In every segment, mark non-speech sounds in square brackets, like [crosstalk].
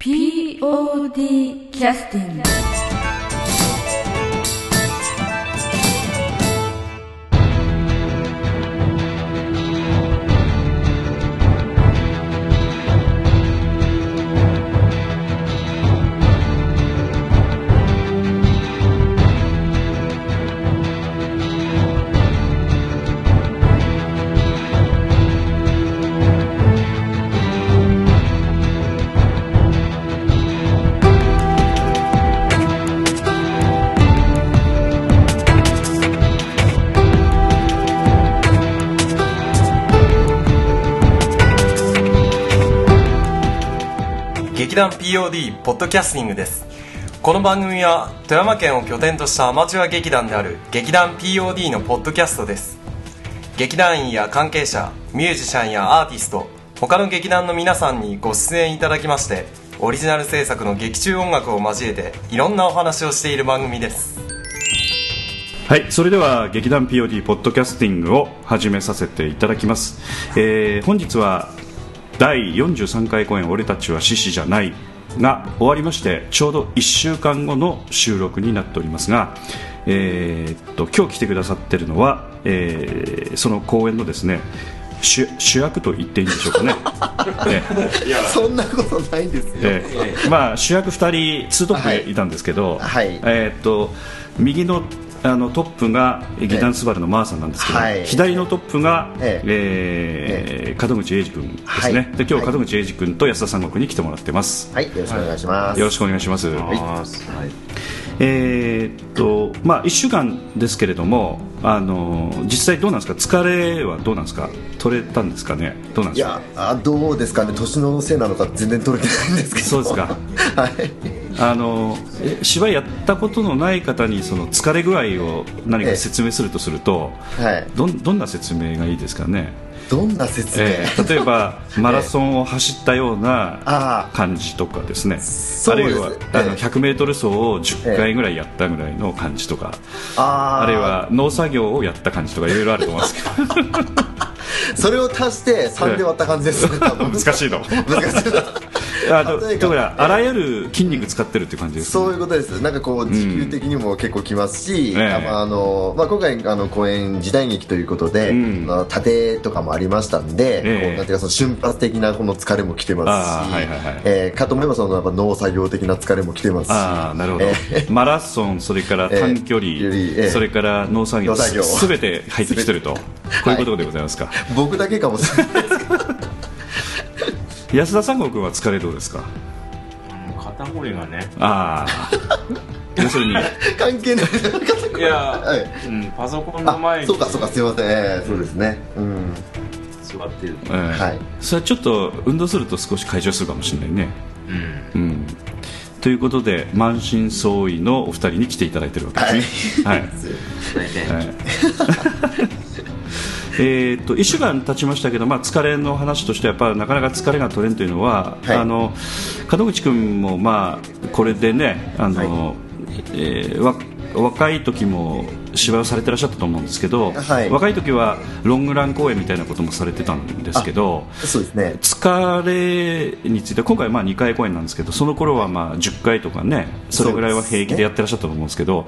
POD キャスティング団 POD ポッドキャスティングです。この番組は富山県を拠点としたアマチュア劇団である劇団 POD のポッドキャストです。劇団員や関係者ミュージシャンやアーティスト他の劇団の皆さんにご出演いただきましてオリジナル制作の劇中音楽を交えていろんなお話をしている番組です。はいそれでは劇団 POD ポッドキャスティングを始めさせていただきます、えー本日は第43回公演「俺たちは獅子じゃない」が終わりましてちょうど1週間後の収録になっておりますが、えーっと今日来てくださってるのは、えーその公演のですね主主役と言っていいんでしょうかね、[laughs] えーそんなことないですよ。えーまあ、主役2人ツートップでいたんですけど、はい。えーっと右のあのトップが劇団スバルのマーさんなんですけど、はい。左のトップが、ええー門口英二君ですね、はい。で今はい。日門口英二君と安田三国に来てもらってます、はい、よろしくお願いします。よろしくお願いします、えーっとまあ、1週間ですけれどもあの実際どうなんですか？疲れはどうなんですか？取れたんですかね？どうなんいですか？や、あどうですかね、年のせいなのか全然取れてないんですけど。そうですか。[laughs] はい。あのえ芝居やったことのない方にその疲れ具合を何か説明するとすると、はい。どんどんな説明がいいですかね、どんな説明、えー例えば [laughs] マラソンを走ったようなあ感じとかですね。あるいはあのええ 100m 走を10回ぐらいやったぐらいの感じとか、あ、あ。ーあるいは農作業をやった感じとかいろいろあると思いますけ [laughs] それを足して3で割った感じです [laughs] 難しいの。難しいなあだからあらゆる筋肉使ってるっていう感じです、ね、そういうことです、なんかこう、時給的にも結構きますし、ええ。まああのまあ、今回あの、公演、時代劇ということで、うん。まあ、盾とかもありましたんで、ええ。こうなんていうかその瞬発的なこの疲れも来てますし、はいはいはい。えーかと思えばそのやっぱ農作業的な疲れも来てますし、ああなるほど、えマラソンそれから短距離、ええよりええ。それから農作業すべて入ってきてると。[laughs] こういうことでございますか、僕だけかもしれない安田三国君は疲れどうですか？肩こりがね。ああ。[laughs] 要するに。関係ない。いや、はい。うん、パソコンのあ前に。そうかそうかすいません、ええそうですね。うん。座ってる。えーはい。それはちょっと運動すると少し解消するかもしれないね。うん。うん。ということで満身創痍のお二人に来ていただいてるわけですね。はい、大体はい [laughs] [laughs] えーっと1週間経ちましたけど、まあ、疲れの話としてはやっぱなかなか疲れが取れんというのは、はい。あの門口君も、まあ、これでねあの、えーわ若い時も芝居をされてらっしゃったと思うんですけど、はい。若い時はロングラン公演みたいなこともされてたんですけどそうですね。疲れについて今回まあ2回公演なんですけどその頃はまあ10回とかねそれぐらいは平気でやってらっしゃったと思うんですけどはい。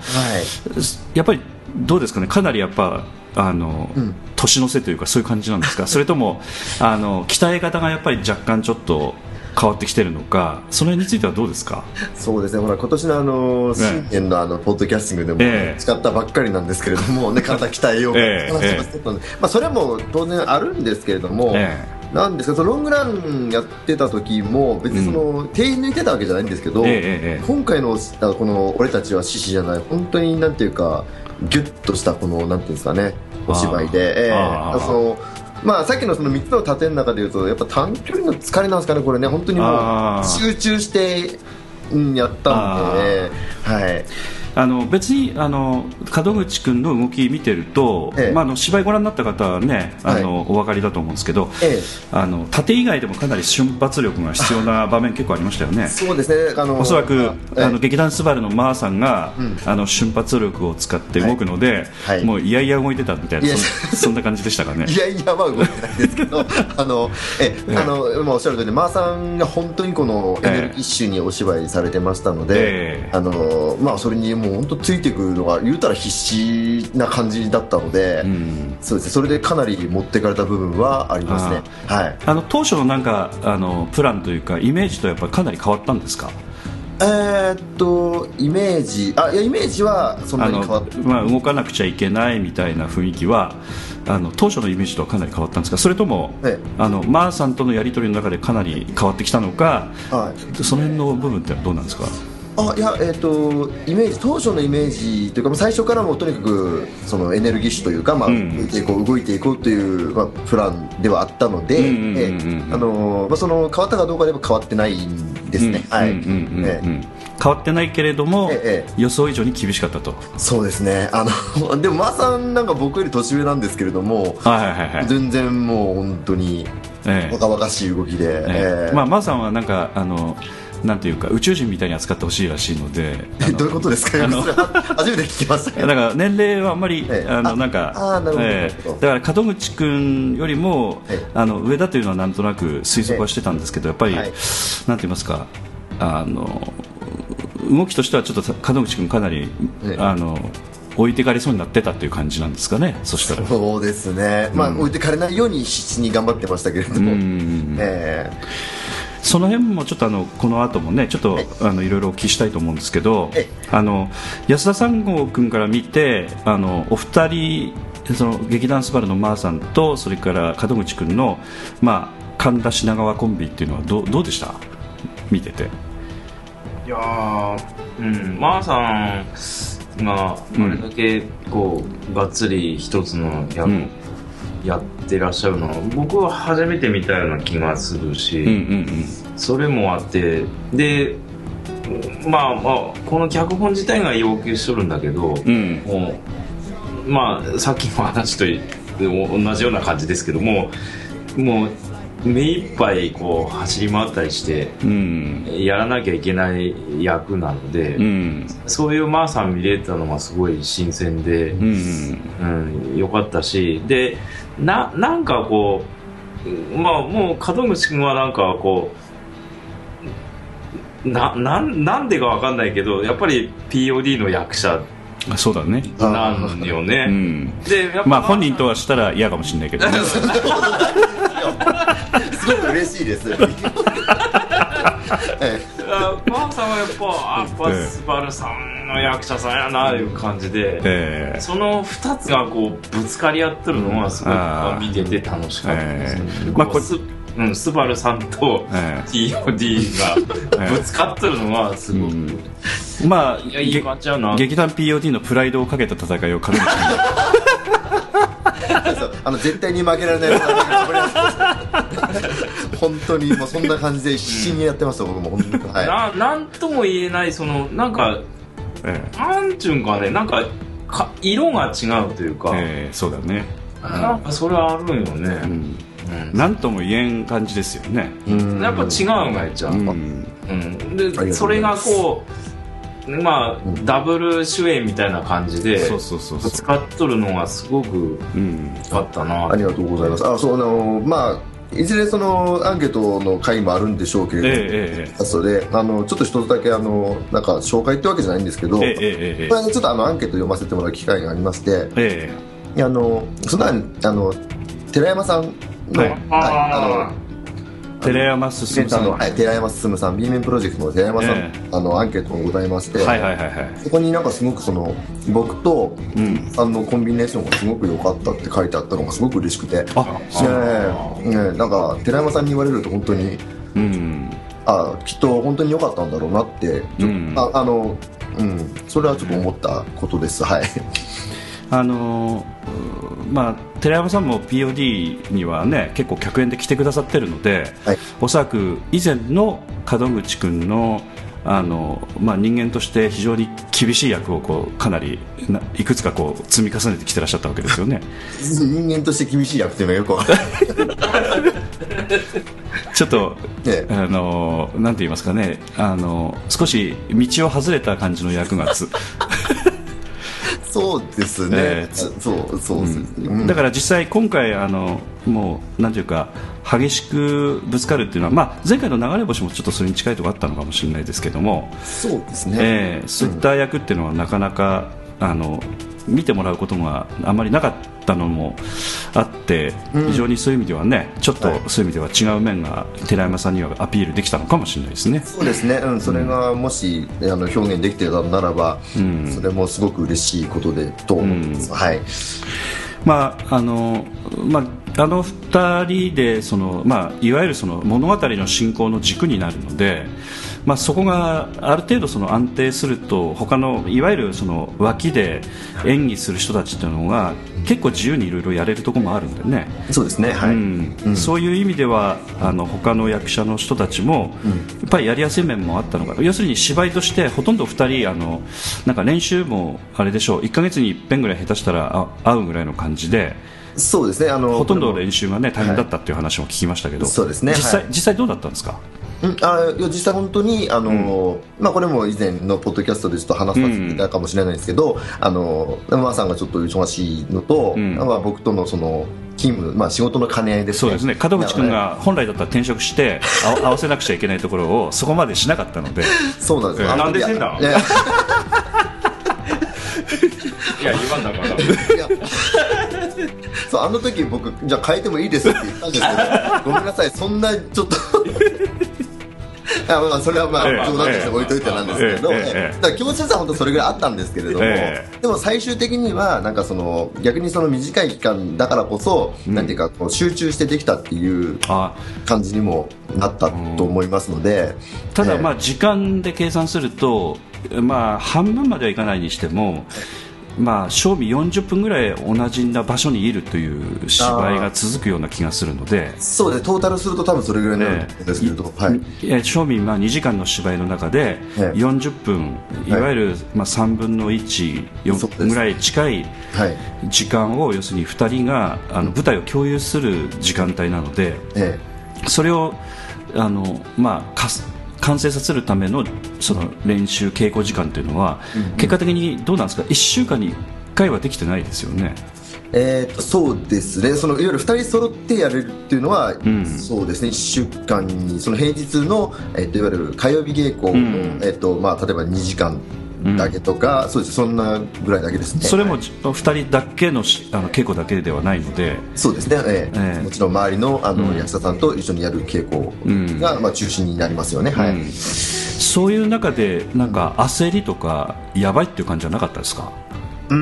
やっぱりどうですかね？かなりやっぱあの、うん。年の瀬というかそういう感じなんですか？それともあの鍛え方がやっぱり若干ちょっと変わってきてるのかその辺についてはどうですか？そうですね。ほら今年のあの新年のあのポッドキャスティングでもええ。使ったばっかりなんですけれども、ね、[laughs] 体鍛えようええ話ししてたので、まあ、それも当然あるんですけれども、えなんですけどそのロングランやってた時も別にその、手抜いてたわけじゃないんですけど、今回のあこの俺たちは獅子じゃない本当になんていうかギュッとしたこのなんていうんですかねお芝居で、えー。そのまあ、さっきのその3つの盾の中でいうとやっぱ短距離の疲れなんですかねこれね。本当にもう集中して、うん、やったんで、はい、あの別にあの門口君の動き見てると、ええ。まあ、あの芝居ご覧になった方はねあの、お分かりだと思うんですけど、ええ。あの縦以外でもかなり瞬発力が必要な場面結構ありましたよね。そうですね。あのおそらくああの劇団スバルのマーさんが、うん。あの瞬発力を使って動くので、はい。はい。もういやいや動いてたみたいなそ [laughs] そんな感じでしたかね。い。やいやは動いてないですけど [laughs] あのえええあの、まあ、おっしゃる通りでマーさんが本当にこのエネルギッシュにお芝居されてましたので、ええ。あのまあ、それにもう本当ついていくのが言うたら必死な感じだったので、うん。そうですね。それでかなり持ってかれた部分はありますね。はい。あの当初のなんかあのプランというかイメージとやっぱりかなり変わったんですか？えーっとイメージあいやイメージはそんなに変わってまあ、動かなくちゃいけないみたいな雰囲気はあの当初のイメージとはかなり変わったんですか？それとも、ええ。あのマーさんとのやり取りの中でかなり変わってきたのかはい。その辺の部分ってどうなんですか？あいやえっ、とイメージ当初のイメージというか最初からもうとにかくそのエネルギッシュというか、まあうん。動いていこう動いていこうという、まあ、プランではあったので、あのまあ、その変わったかどうかでは変わってないんですね、変わってないけれども、ええ予想以上に厳しかったと。そうですね。あの [laughs] でもマーさんなんか僕より年上なんですけれどもはいはいはいはい、全然もう本当にええ。若々しい動きで、ええ。ええ。まあ、マーさんはなんかあのなんていうか宇宙人みたいに扱ってほしいらしいので [laughs] どういうことですか？初めて聞きました。[laughs] だから年齢はあんまり、ええ。あのあなんかええ。だから門口君よりも、ええ。あの上だというのはなんとなく推測はしてたんですけど、やっぱり、はい。なんて言いますかあの動きとしてはちょっと門口君かなり、ええ。あの置いてかれそうになってたっていう感じなんですかねそしたら。そうですね、まあ、うん。置いてかれないように必死に頑張ってましたけれども、うんえその辺もちょっとあのこの後もねちょっと、はいあのいろいろお聞きしたいと思うんですけどえ。あの安田三郷君から見てあのお二人その劇団スバルのマーさんとそれから門口君の、まあ、神田品川コンビっていうのはどうどうでした？見てて。いやー、うん、マーさんがうんあれだけこう、がっつり一つの役、うん。やってらっしゃるの。は僕は初めて見たような気がするし、うんうんそれもあって。でまあまあこの脚本自体が要求しとるんだけど、うん。うんもうまあさっきの話と同じような感じですけどももう目いっぱいこう走り回ったりしてうん。やらなきゃいけない役なので、うん。そういうマーさん見れたのがすごい新鮮で、うん。うん、よかったしでななんかこうまあもう門口君はなんかこうななんなんでかわかんないけどやっぱり POD の役者あそうだね。なんよね、うん。でやっぱまあ本人とはしたら嫌かもしれないけど。[laughs] ね [laughs] すごく嬉しいです。[laughs] マーさんはやっぱあやっぱええスバルさんの役者さんやないう感じで、ええ。その2つがこうぶつかり合ってるのがすごいあー見てて楽しかったです、ええ。まあこうん、スバルさんとえ TOD がぶつかってるのがすごく、うん。まあいやいい感じやな。劇団 POD のプライドをかけた戦いを門口君えそう [laughs] あの絶対に負けられない [laughs] 本当にもうそんな感じで必死にやってました、僕も。本当に。はい。ななんとも言えないそのなんかえなんちゅうんかねなんかか色が違うというか、えええそうだね、なんかそれはあるんようね、ん、うん。なんとも言えん感じですよね、うん。やっぱ違うがいちゃう、うん。うん、でそれがこうまあ、ダブル主演みたいな感じでそうそうそうぶつそう、かっとるのがすごくうん、良かったな。ありがとうございます。あ、そう、あの、まあ、いずれそのアンケートの回もあるんでしょうけれども、ええええそれで、あの、ちょっと一つだけ、あの、なんか、紹介ってわけじゃないんですけど、ええええええ。これねちょっとあの、アンケート読ませてもらう機会がありまして、えいやあの、その前にあの、寺山さんの、はい。ああえ寺山の、進さん。の、はい、寺山進さん、B 面プロジェクトの寺山さん、えあの、アンケートもございまして、はいはいはいはい。そこになんかすごくその、僕と、うん。さんのコンビネーションがすごく良かったって書いてあったのがすごく嬉しくて、あねえ。ねえ。なんか寺山さんに言われると本当にうん。あきっと本当に良かったんだろうなってうん。ああのうん。それはちょっと思ったことです。はいあのーまあ、寺山さんも POD にはね結構客演で来てくださってるので、はい。おそらく以前の門口君のあの、まあ、人間として非常に厳しい役をこうかなりないくつかこう積み重ねてきてらっしゃったわけですよね。[laughs] 人間として厳しい役っていうのはよくわかんない。[laughs] ちょっと、ええ。あのなんて言いますかね。あの少し道を外れた感じの役がつそうですね、ええ。そうそうですね、うん。だから実際今回あのもうなんていうか激しくぶつかるっていうのは、まあ、前回の流れ星もちょっとそれに近いところあったのかもしれないですけども、そうですね、ええそういった役っていうのはなかなかあの見てもらうことがあまりなかったのもあって、非常にそういう意味ではねちょっとはい。そういう意味では違う面が寺山さんにはアピールできたのかもしれないですね。そうですね、うん、それがもし、あの表現できてたならば、ん。それもすごく嬉しいことでと思います、はい。まああのまあ、あの2人でその、まあ、いわゆるその物語の進行の軸になるので、まあ、そこがある程度その安定すると他のいわゆるその脇で演技する人たちというのが結構自由にいろいろやれるところもあるんでね、そうですね。はい、うん。うん。そういう意味ではあの他の役者の人たちも、やっぱりやりやすい面もあったのか要するに芝居としてほとんど2人あのなんか練習もあれでしょう。1ヶ月に一遍ぐらい下手したらあ会うぐらいの感じでそうですね。あのほとんど練習が、ね、大変だったっていう話も聞きましたけど、そうですね。実際はい実際どうだったんですか？うん、あいや実際本当にあの、まあこれも以前のポッドキャストでちょっと話させていたかもしれないんですけど、あのマーさんがちょっと忙しいのと、うん。まあ僕とのその勤務まあ仕事の兼ね合いですね。そうですね。門口君が本来だったら転職してあ合わせなくちゃいけないところをそこまでしなかったので。そうなんですよ。ええ。あのなんでせんだいや。言わんだから。そうあの時僕じゃあ変えてもいいですって言ったんですけどごめんなさい。そんなちょっと [laughs] あまあそれはまあええ冗談として置いといてなんですけれど、ええだから気持ちよさは本当それぐらいあったんですけれども、えでも最終的にはなんかその逆にその短い期間だからこそ、なんていうかこう集中してできたっていうあ。感じにもなったと思いますので、ただ、ええ。まあ、時間で計算すると、まあ、半分まではいかないにしても、まあ、賞味40分ぐらい同じな場所にいるという芝居が続くような気がするので。そうですトータルすると多分それぐらいになるんですけれど、はい、え賞味まあ2時間の芝居の中でええ。40分、い。わゆるまあ3分の1、そうです。4ぐらい近いはい。時間を要するに2人があの舞台を共有する時間帯なのでえ。それをあの、まあ、かす完成させるためのその練習稽古時間というのは、結果的にどうなんですか？1週間に1回はできてないですよね。えー、とそうですね。そのいわゆる2人揃ってやれるっていうのは、ん。そうですね。1週間にその平日の、えー、といわゆる火曜日稽古の、うんえーとまあ、例えば2時間だけとか、そうです。そんなぐらいだけですね。それも2人だけのしあの稽古だけではないので、そうですね、ええ。ええ。もちろん周りのあの、うん。役者さんと一緒にやる稽古が、まあ、中心になりますよね、はい。うん。そういう中でなんか焦りとかやばいっていう感じはなかったですか？うー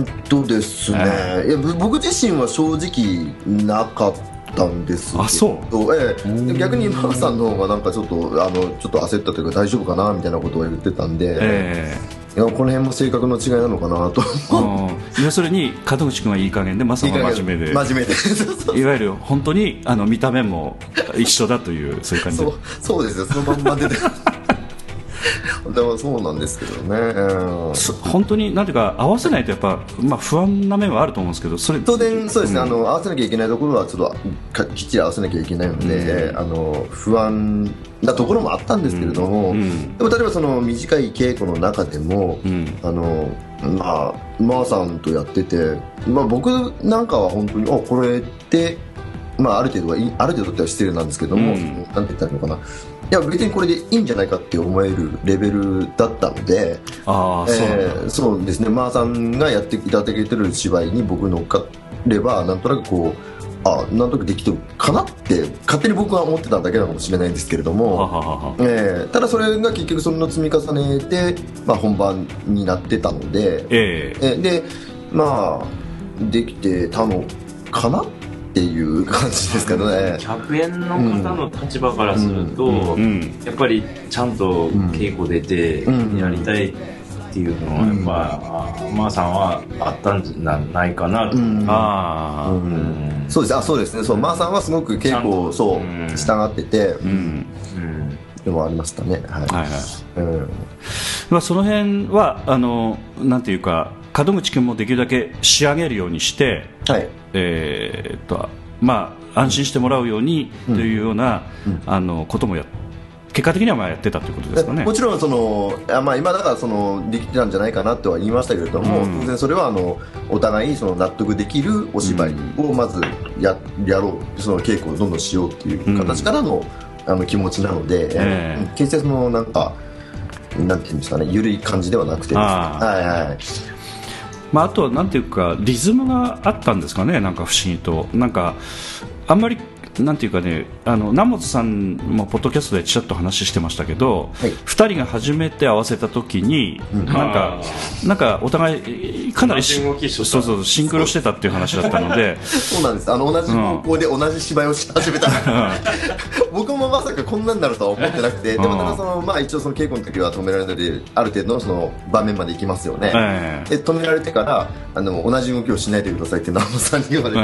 んとですね、えいやぶ僕自身は正直なかったんですけどあそう。ええ。逆にマーさんの方がなんかちょっとあのちょっと焦ったというか大丈夫かなみたいなことを言ってたんで、えいやこの辺も性格の違いなのかなと。要するに門口君はいい加減でマサは真面目で。真面目で。[laughs] いわゆる本当にあの見た目も一緒だというそういう感じで。そうそうですよ。そのまんま出て [laughs] でもそうなんですけどね、うん。そ本当になんていうか合わせないとやっぱ、まあ、不安な面はあると思うんですけどそれ当然そうですね、ん。あの合わせなきゃいけないところはちょっとかきっちり合わせなきゃいけないので、あの不安なところもあったんですけれども、うん。でも例えばその短い稽古の中でも、うん。あのまあマーさんとやってて、まあ、僕なんかは本当にあこれって、まあ、ある程度はある程度っては失礼なんですけども、うん。なんて言ったらいいのかないや別にこれでいいんじゃないかって思えるレベルだったので、あえーそうですね、マーさんがやっていただけてる芝居に僕乗っかれば、なんとなくこう、あなんとなくできてるかなって、勝手に僕は思ってただけなのかもしれないんですけれどはも、はははえーただそれが結局その積み重ねで、まあ、本番になってたので、ええ。えーで、まあ、できてたのかなっていう感じですかね。客演の方の立場からすると、うん。やっぱりちゃんと稽古出てうんやりたいっていうのはやっぱ、あまーさんはあったんじゃないかなと、うん。ああ、うん。そうです。あそうですね。そう、マーさんはすごく稽古をそう、うん。従ってて、うん。うんのもありましたね。はい、はいはい。うん。まあ、その辺はあのなんていうか門口君もできるだけ仕上げるようにして、はい。えーっとまあ、安心してもらうようにというような、あのこともや結果的にはまあやってたということですかね。もちろんそのあ、まあ、今だからそのできてたんじゃないかなとは言いましたけれども、うん。当然それはあのお互いその納得できるお芝居をまずややろうその稽古をどんどんしようっていう形からの,、あの気持ちなので、ええ。決してそのなんかなんていうんですかね緩い感じではなくてね。はいはいまあ、あとはなんていうかリズムがあったんですかね、なんか不思議と、なんかあんまりなんていうかね、あの南本さんもポッドキャストでちらっと話してましたけど、はい。2人が初めて合わせた時に、なんかなんかお互いかなりしそうそうシンクロしてたっていう話だったので。[laughs] そうなんです。あの同じ方向で同じ芝居をし始めた、僕もまさかこんなになるとは思ってなくて、でもただその、まあ、一応その稽古の時は止められたのである程度のその場面まで行きますよね、ええ。で止められてからあの同じ動きをしないでくださいって南本さんに言われて、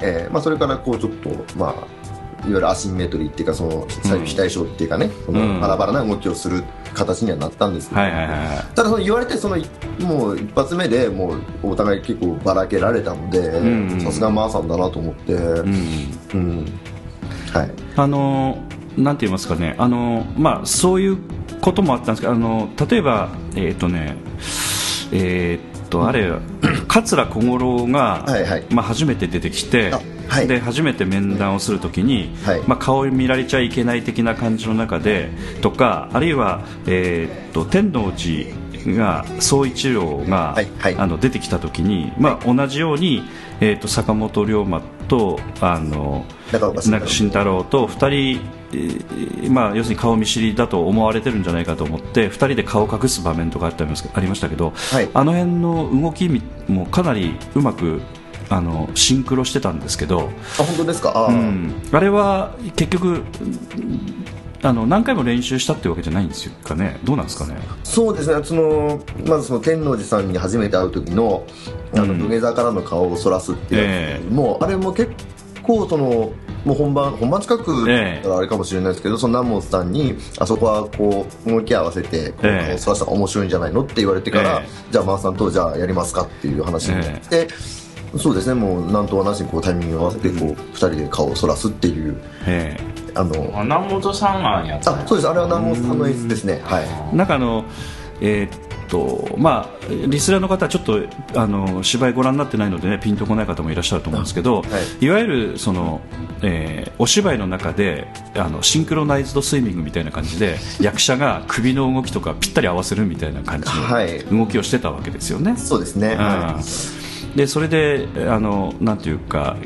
ええ。ーまあ、それからこうちょっと、まあ、いわゆるアシンメトリーっていうかその左右非対称っていうかね、そうん。のバラバラな動きをする形にはなったんですけど、はいはいはいはい。ただその言われてそのもう一発目でもうお互い結構ばらけられたのでんさすがマーさんだなと思って、うんうん。はい、あのなんて言いますかね、あのまあ、そういうこともあったんですけど、あの例えば、えっ、とね、えっ、とあれ、[laughs] 桂小五郎が、はいはい。まあ、初めて出てきて、あはい。で初めて面談をするときに、はい。まあ、顔を見られちゃいけない的な感じの中でとか、あるいは、えっと天王寺が総一郎が、はいはい。あの出てきたときに、まあ、同じように、えっと坂本龍馬とあの中岡慎太郎。中慎太郎と2人、えーまあ、要するに顔見知りだと思われてるんじゃないかと思って2人で顔を隠す場面とかあっありましたけど、はい。あの辺の動きもかなりうまくあのシンクロしてたんですけど、あ本当ですか？あー、うん。あれは結局うんあの何回も練習したってわけじゃないんですよかね？どうなんですかね？そうですね。そのまずその天王寺さんに初めて会う時のあのうん。土下座からの顔をそらすっていうえやつも、あれも結構そのもう本番本番近くええ。だあれかもしれないですけど、その南本さんにあそこはこう動き合わせてそらしたら面白いんじゃないのって言われてから、ええ。じゃあマーさんとじゃあやりますかっていう話になって、そうですねもうなんとはなしにこうタイミングを合わせてこう、二人で顔をそらすっていうえ。あのあ南本さんがやったあそうですあれは南本さんの演出ですね。はい。えなんかあのえーっとまあ、リスナーの方はちょっとあの芝居ご覧になってないので、ね、ピンとこない方もいらっしゃると思うんですけど、、はい。わゆるその、えーお芝居の中であのシンクロナイズドスイミングみたいな感じで役者が首の動きとかぴったり合わせるみたいな感じはい。の動きをしてたわけですよね。そうですね、はうんでそれであのなんていうか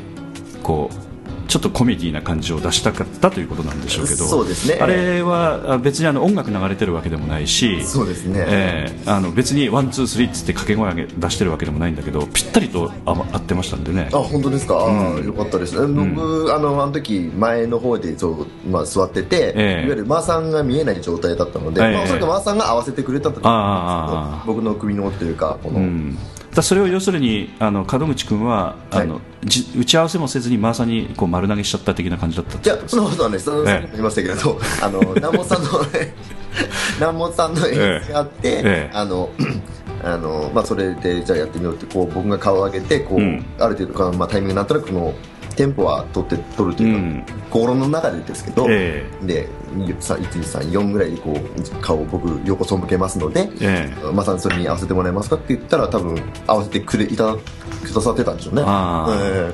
こうちょっとコメディーな感じを出したかったということなんでしょうけどそうですね。あれはあ別にあの音楽流れてるわけでもないしい、そうですね、えーあの別にワンツースリーっつって掛け声出してるわけでもないんだけどぴったりとあ合ってましたんでね。あ本当ですか、あーよかったです、僕あのあの時前の方でそう、まあ、座ってて、ええ。いわゆるマーさんが見えない状態だったので、ええ。まあ、おそらくマーさんが合わせてくれたとああああああ僕の首のというかこの、うんだそれを要するにあの門口君は、あのはじ打ち合わせもせずにマーさんにこう丸投げしちゃった的な感じだったいやそんなことはないです、そのええ。いましたけれど、あの南本さんの南本さんの演出があって、ええあのあのまあ、それでじゃあやってみようってこう僕が顔を上げてこう、うんある程度か、まあ、タイミングになったらこのテンポは取って取るというか、うん。心の中でですけど、えで1234ぐらいでこう顔を僕横背向けますので、ええ。まさにそれに合わせてもらえますかって言ったら多分合わせてくれいただくださってたんでしょうね。あ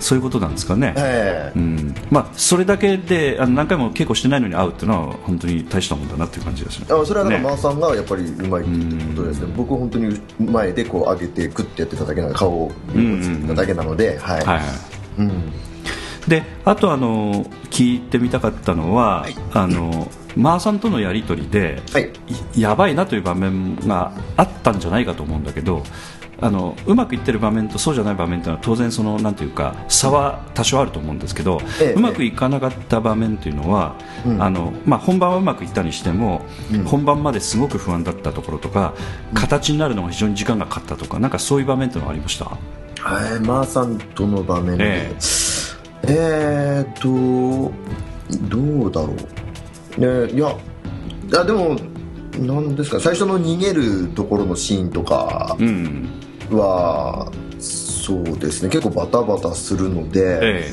そういうことなんですかね、ええ。えうん。まあ、それだけであの何回も稽古してないのに会うっていうのは本当に大したもんだなっていう感じです。ね。あそれはだからね。マーさんがやっぱりうまいっていうことですね、僕は本当に前でこう上げてグッてやってただけなの顔をつけてただけなので、はい、はいであとあの聞いてみたかったのは、あのマーさんとのやり取りで、はい。いやばいなという場面があったんじゃないかと思うんだけどあのうまくいってる場面とそうじゃない場面というのは当然そのなんていうか差は多少あると思うんですけど、ええ。うまくいかなかった場面というのは、うん。あのまあ、本番はうまくいったにしても、うん。本番まですごく不安だったところとか、形になるのが非常に時間がかかったとかなんかそういう場面というのはありました？はい、マーさんとの場面で？ええ。ー、っとどうだろう？ねいやいやでもなんですか？最初の逃げるところのシーンとかうん。は、そうですね。結構バタバタするので、え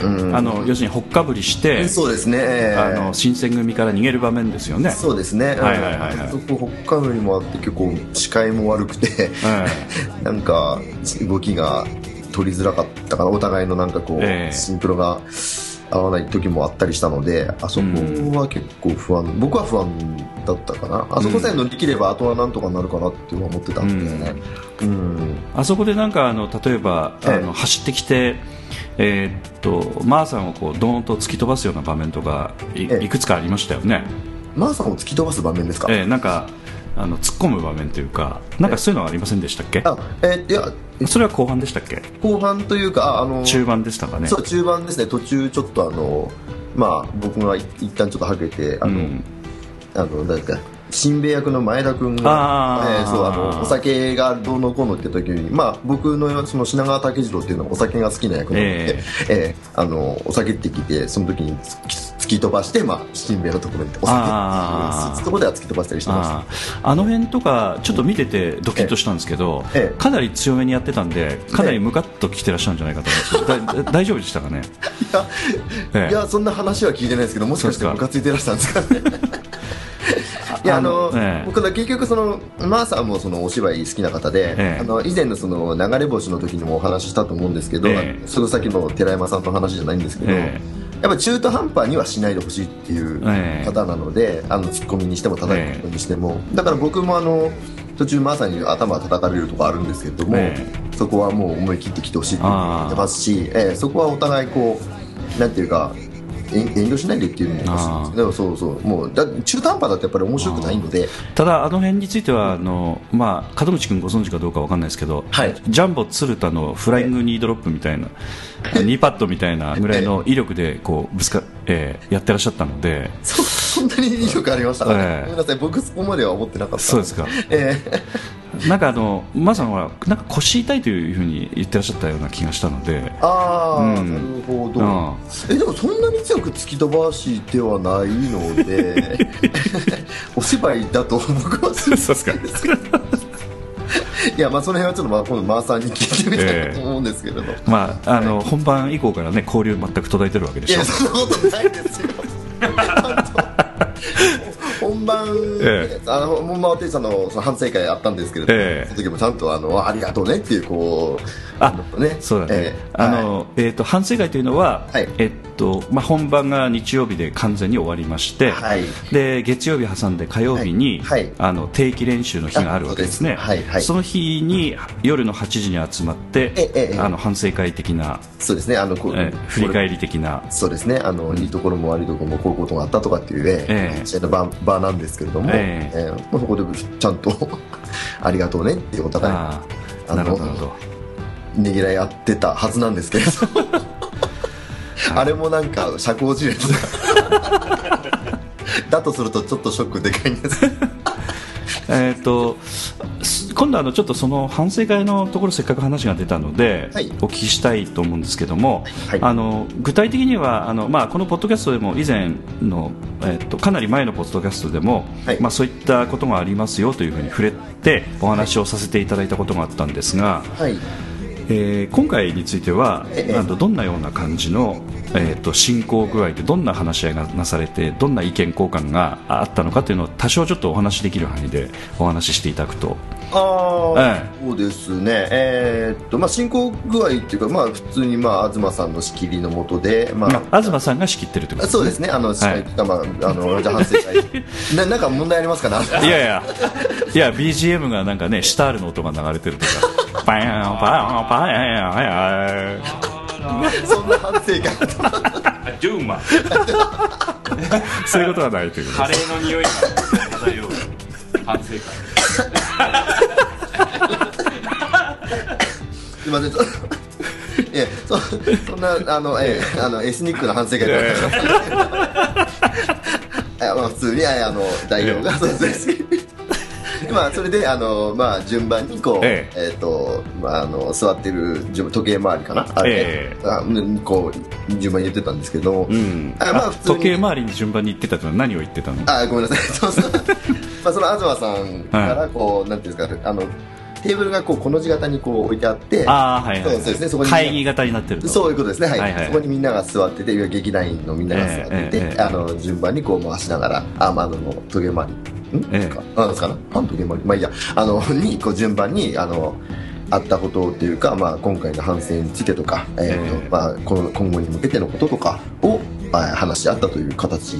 あの要するにほっかぶりしてそうですね、えーあの新選組から逃げる場面ですよね。そうですね、はいはいはいはい。そこほっかむりもあって結構視界も悪くてえなんか動きが取りづらかったかな。お互いのなんかこう、ええ。シンクロが合わない時もあったりしたのであそこは結構不安、僕は不安だったかな。あそこさえ乗り切ればあとはなんとかなるかなって思ってたんですよね。うん、あそこでなんかあの例えばあええ。の走ってきて、えーっとマーさんをこうドーンと突き飛ばすような場面とかい,、ええ。いくつかありましたよね、マーさんを突き飛ばす場面ですか、ええなんかあの突っ込む場面というかなんかそういうのはありませんでしたっけ？あえいやそれは後半でしたっけ？後半というかああの中盤でしたかね。そう中盤ですね。途中ちょっとあのまあ僕が一旦ちょっとはけてあの、うん。あのなんか新兵役の前田君あが、ー。えーそうあのお酒がどうのこうのって時に、まあ、僕のその品川武次郎っていうのはお酒が好きな役なので、ええ。ーあのお酒って聞いてその時に突き突き飛ばして、まあ、新兵のところにお酒っていうところでは突き飛ばしたりしてました。あの辺とかちょっと見ててドキッとしたんですけど、ええ。かなり強めにやってたんでかなりムカッと来てらっしゃるんじゃないかと思うんですけど、だ [laughs] 大丈夫でしたかね？ええ。いやそんな話は聞いてないですけどもしかしてムカついてらしたんですかね？いやあの、ええ。僕は結局そのマーさんもそのお芝居好きな方で、ええ。あの以前のその流れ星の時にもお話ししたと思うんですけど、ええ。その先の寺山さんとの話じゃないんですけど、えやっぱ中途半端にはしないでほしいっていうええ。方なので、あのツッコミにしても叩くことにしても、だから僕もあの途中まさに頭叩かれるとこあるんですけれども、えそこはもう思い切ってきてほしいって言ってますし、ええそこはお互いこうなんていうか遠遠慮しないでっていうのも欲しいんですけどそうそう。もうだ中途半端だとやっぱり面白くないので。ただ、あの辺についてはあの、まあ、門口君ご存知かどうかわかんないですけど、はい。ジャンボ鶴田のフライングニードロップみたいな、2パッドみたいなぐらいの威力でこうぶつか、えーやってらっしゃったので、そそんなに威力ありましたかね、ええ。ごめんなさい僕そこまでは思ってなかった。そうですか、え [laughs] なんかあの、まさんはなんか腰痛いというふうに言ってらっしゃったような気がしたので。え、ああ、うん。なるほど、うん。えでもそんなに強く突き飛ばしてはないので。[laughs] お芝居だと僕はそうですか、いやまあその辺はちょっとまあ今度マーさんに聞いてみたいと思うんですけれど、まあ、あの本番以降からね交流全く途絶えてるわけでしょ。いや、そんなことないですよ。本番、え。あの本番はテイさんのその反省会あったんですけれども、ええ。その時もちゃんとあのありがとうねっていうこうあのねそうだね、ええ。あのえー、と反省会というのは、はい。えっとまあ、本番が日曜日で完全に終わりまして、はい。で月曜日挟んで火曜日に、はい。はい。あの定期練習の日があるわけですね。あそす。はいはいその日に夜の8時に集まって、あの反省会的な、そうですね。あのこうえー振り返り的な。そうですね。あの、いいところも悪いところもこういうことがあったとかっていうね、ええ。試合の場場なんですけれども、ええ。ええ。まあ、そこでちゃんと [laughs] ありがとうねってお互いああのあなるほどなるほどねぎらい合ってたはずなんですけれど。あれもなんか社交辞令 [laughs] だとするとちょっとショックでかいんですえー、とす今度あのちょっとその反省会のところせっかく話が出たので、はい。お聞きしたいと思うんですけども、はい。あの具体的にはあの、まあ、このポッドキャストでも以前の、えー、とかなり前のポッドキャストでも、はい。まあ、そういったことがありますよというふうに触れてお話をさせていただいたことがあったんですが、はいえー今回についてはええあのどんなような感じの、えー、と進行具合でどんな話し合いがなされてどんな意見交換があったのかというのを多少ちょっとお話しできる範囲でお話ししていただくと。ああ、えそうですね。えーっとまあ進行具合っていうかまあ普通にまあ東さんの仕切りのもとでまあ、まあ、東さんが仕切ってるということそうですね、あの、司会まあ、あの、じゃあ反省会。[laughs] な、なんか問題ありますかな？いやいや、いや、BGM がなんかね、シタールの音が流れてるとか、パヤン、パヤン、パヤン、パヤン、そんな反省会。ジューマそういうことはないということカレーの匂いが漂う反省会すみません、ちょっと。い、そ、そんな、あの、ええ、あの、エスニックな反省会ではない。いや、まあ、普通に、あの、代表が、そうです。まあそれであの、まあ、順番にこう、ええ。っとまあ、あの座ってる順時計回りかな？あれ、えあうんこう順番に言ってたんですけど、うん。あまあ時計回りに順番に言ってたのは何を言ってたの？あごめんなさい。[laughs] そうそう。まあその東さんからこう、なんていうんですかあのテーブルがこうこの字型にこう置いてあってああはいはい、そうですね。そこに会議型になってると。そういうことですね、はい。はいはい。そこにみんなが座ってて劇団員のみんなが座ってて、ええええあの順番にこう回しながらあまああの時計回り。ん、ええ。なんですか？なパン時計回りまあいいや。あの [laughs] にこう順番にあのあったことっていうか、まあ、今回の反省についてとか、えーとえ。えまあ、この今後に向けてのこととかを、あ話し合ったという形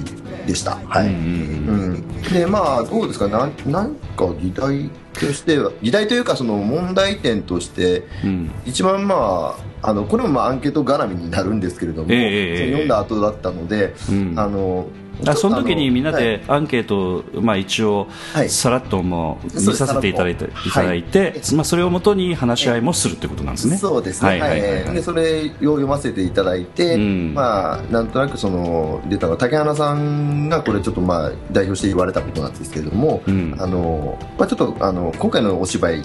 でした。はい、うんでまあどうですか？なんなんか議題としては議題というかその問題点としてうん。一番まああのこれもまあアンケート絡みになるんですけれども、ええええその読んだ後だったので、うん。あのあその時にみんなはい。でアンケートを、まあ、一応はい。さらっとも見させていただいて,、いただいてまあ、それをもとに話し合いもするってことなんですね。そうですね、はいでそれを読ませていただいて、うん。まあ、なんとなくその出たのは竹花さんがこれちょっとまあ代表して言われたことなんですけれども、うん。あのまあ、ちょっとあの今回のお芝居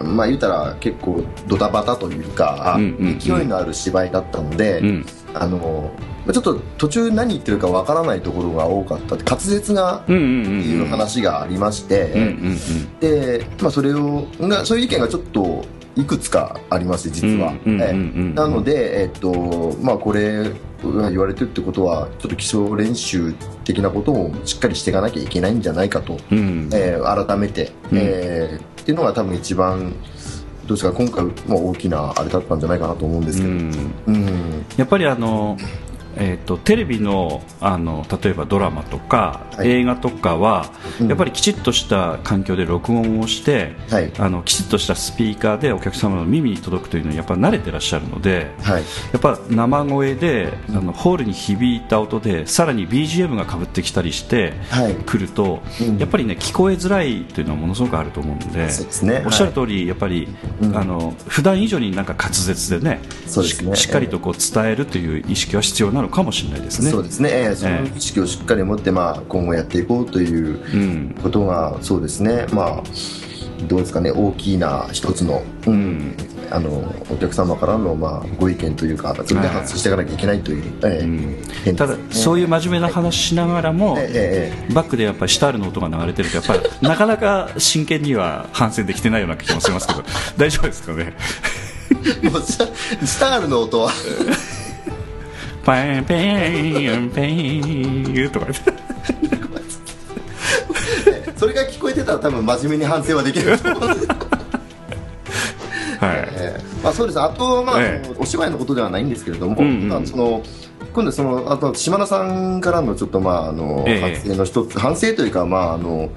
まあ言ったら結構ドタバタというか、勢いのある芝居だったので、うん。あのまあちょっと途中何言ってるかわからないところが多かった。滑舌がっていう話がありまして、で、まあ、それをがそういう意見がちょっといくつかありまして実は、なので、えっとまあ、これが言われてるってことはちょっと基礎練習的なことをしっかりしていかなきゃいけないんじゃないかと、うん。うんえー改めて、うん。えーっていうのが多分一番どうですか今回、まあ、大きなあれだったんじゃないかなと思うんですけど、うん。うん。やっぱりあの、えー、とテレビのあの例えばドラマとか、はい。映画とかは、うん。やっぱりきちっとした環境で録音をして、はい。あのきちっとしたスピーカーでお客様の耳に届くというのにやっぱ慣れてらっしゃるのではい。やっぱ生声で、あのホールに響いた音でさらに BGM がかぶってきたりして、はい。来ると、うん。やっぱりね聞こえづらいというのはものすごくあると思うのでそうですね。おっしゃる通り、やっぱり、うん。あの普段以上になんか滑舌でねね。ししっかりとこう伝えるという意識は必要なのかもしれないですね。そうですね、えーその意識をしっかり持って、まあ、今後やっていこうといううん。ことがそうですね。まあどうですかね。大きな一つの、うん。あのお客様からの、まあ、ご意見というかそれで発信していかなきゃいけないという、えーうん。点ただそういう真面目な話しながらも、えええバックでやっぱりシタールの音が流れてるとやっぱり [laughs] なかなか真剣には反省できてないような気もしますけど大丈夫ですかね？え [laughs] もうスタールの音はパンペンペンとか言ってそれが聞こえてたら多分真面目に反省はできると思うんですはいえーまあ、そうですあと、まあええお芝居のことではないんですけれども、うんうんまあその今度そのあと島田さんからのちょっとまああの、ええ反省の一つ反省というかまああの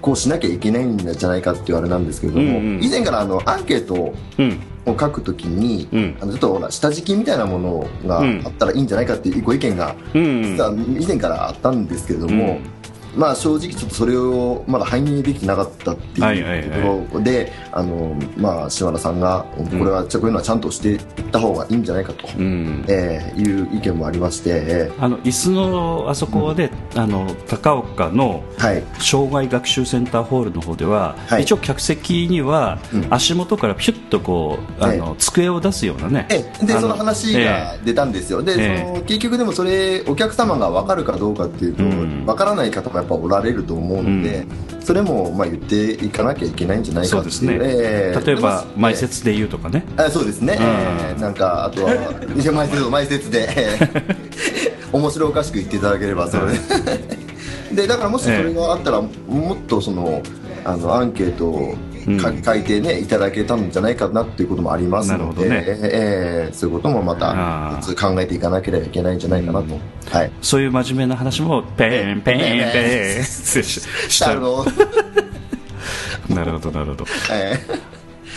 こうしなきゃいけないんじゃないかっていうあれなんですけれども、うんうん以前からあのアンケートをうんを書くときに、うん。あのちょっとほら下敷きみたいなものがうんあったらいいんじゃないかっていうご意見が、うん。実は以前からあったんですけれども、まあ正直ちょっとそれをまだ反映できてなかったってはいうところで、あのまあ島田さんがこれはこういうのはちゃんとしていった方がいいんじゃないかと、うん。えーいう意見もありまして、えあの椅子のあそこで、あの高岡の障害学習センターホールの方では、はい。一応客席にはうん。足元からピュッとこうあの、え机を出すようなね。えであその話が出たんですよ、で、ええ。その結局でもそれお客様が分かるかどうかっていうと、うん。分からない方もぱおられると思うので、それもまあ言っていかなきゃいけないんじゃないかっていうね、ええ。例えば前説で言うとかね、あそうですね、えーなんかあとは前説前説で、えー [laughs] 面白おかしく言っていただければそれ。ででだからもしそれがあったら、もっとそのあのアンケートをかうん。書いてねいただけたんじゃないかなっていうこともありますので、ね。えーそういうこともまあた考えていかなければいけないんじゃないかなと、はい。そういう真面目な話もペンペンペンししたあの [laughs] なるほどなるほど。えー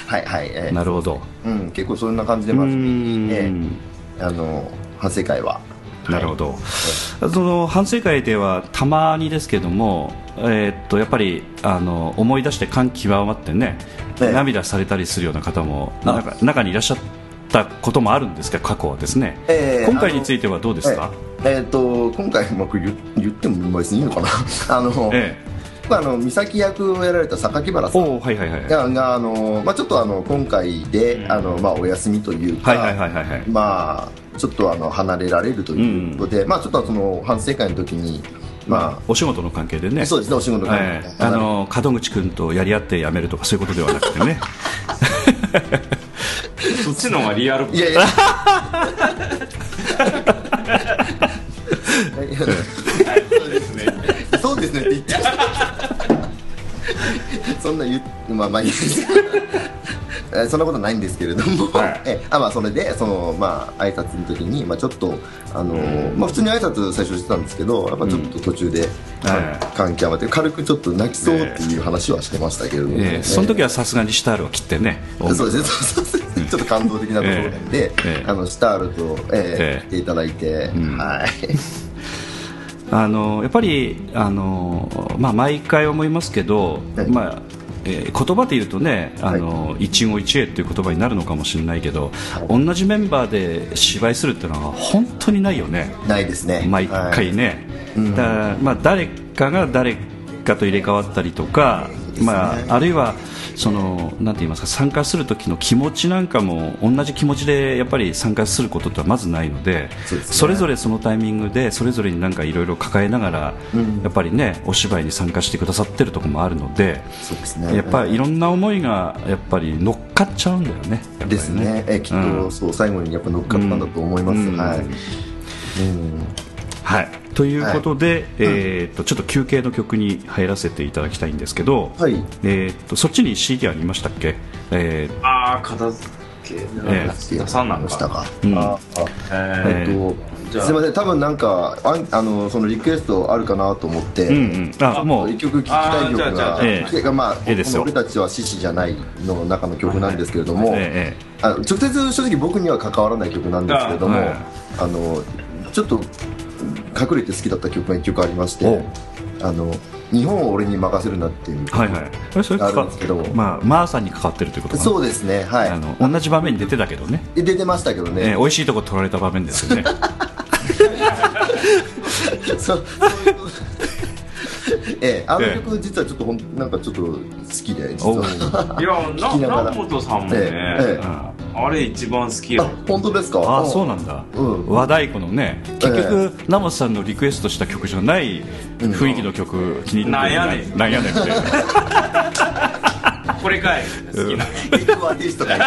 はいはい、えーなるほど。うん、結構そんな感じでう真面目に、えん。ーあの反省会はなるほど、その反省会ではたまにですけども、えーっとやっぱりあの思い出して感極まってね、ええ。涙されたりするような方もあ。中中にいらっしゃったこともあるんですか？過去はですね、えー今回についてはどうですか、えーえーと今回うまく言言っても別にいいのかな。[laughs] あの、えあの美咲役をやられた榊原さん。おおはいはいはい。ががあの、まあ、ちょっとあの今回で、うん。あのまあ、お休みというか、はいはいはいはいはい。まあ、ちょっとあの離れられるということで、まあ、ちょっとその反省会の時に、まお仕事の関係でね。あ、そうですね、お仕事が、ええ。あの門口君とやり合って辞めるとかそういうことではなくてね。[laughs] そっちの方がリアル。いいやいや。[laughs] そうですね。そうですねって言っちゃう [laughs] そんな言うまあまあいいですえそんなことないんですけれども、はい。えあまあそれでそのまあ挨拶の時にまあちょっとあのまあ普通に挨拶最初してたんですけどやっぱちょっと途中で、はい。関係余って軽くちょっと泣きそうっていう話はしてましたけれども、ええ。その時はさすがにシタールを切ってね。そうですね、ちょっと感動的なところなんで、ええ。あのスタールと、ええええ。来ていただいて、ん。はい。あのやっぱりあの、まあ、毎回思いますけど、はい。まあえー言葉で言うとねあの、一期一会という言葉になるのかもしれないけど、同じメンバーで芝居するっていうのは本当にないよね。ないですね。毎はい。回ね、うん。だまあ、誰かが誰かと入れ替わったりとか、まあ、あるいはそのなんて言いますか参加する時の気持ちなんかも同じ気持ちでやっぱり参加することってまずないのでそれぞれそのタイミングでそれぞれになんかいろいろ抱えながら、うんやっぱりねお芝居に参加してくださってるところもあるのでそうですね。やっぱりいろんな思いがやっぱり乗っかっちゃうんだよね。ですね。えきっと、うんそう最後にやっぱ乗っかったんだと思います。うんはい。うん。はい、ということで、えーっとちょっと休憩の曲に入らせていただきたいんですけど、はい。えーっとそっちに CD ありましたっけ、えーああ片付けえ出さんなんましたかか。うん。ああええっと。じゃあ。すみません、多分なんか、あんあの、そのリクエストあるかなと思って。うんうん、あもう。一曲聴きたい曲が、えまあ、え俺たちは獅子じゃないの中の曲なんですけれども、えあ直接正直僕には関わらない曲なんですけれども、あはい。あのちょっと隠れて好きだった曲が一曲ありましておう「あの日本を俺に任せるな」っていう曲はいはい。これそれかあるんですけど。まあ、マーさんにかかってるということそうですねはい。あの同じ場面に出てたけどね、で出てましたけどえねー、美味しいとこ取られた場面ですよね。[laughs] そう [laughs] ええあの曲実はちょっとほんなんかちょっと好きで実は。いや [laughs] な南本さんもね、ええええ。うん。あれ一番好きあよ本当ですか？ああそうなんだ、うん。和太鼓のね結局、ナモさんのリクエストした曲じゃない雰囲気の曲、気に入ってる。なんやねん。なんやねんって。これかい。好きなビッグアーティストが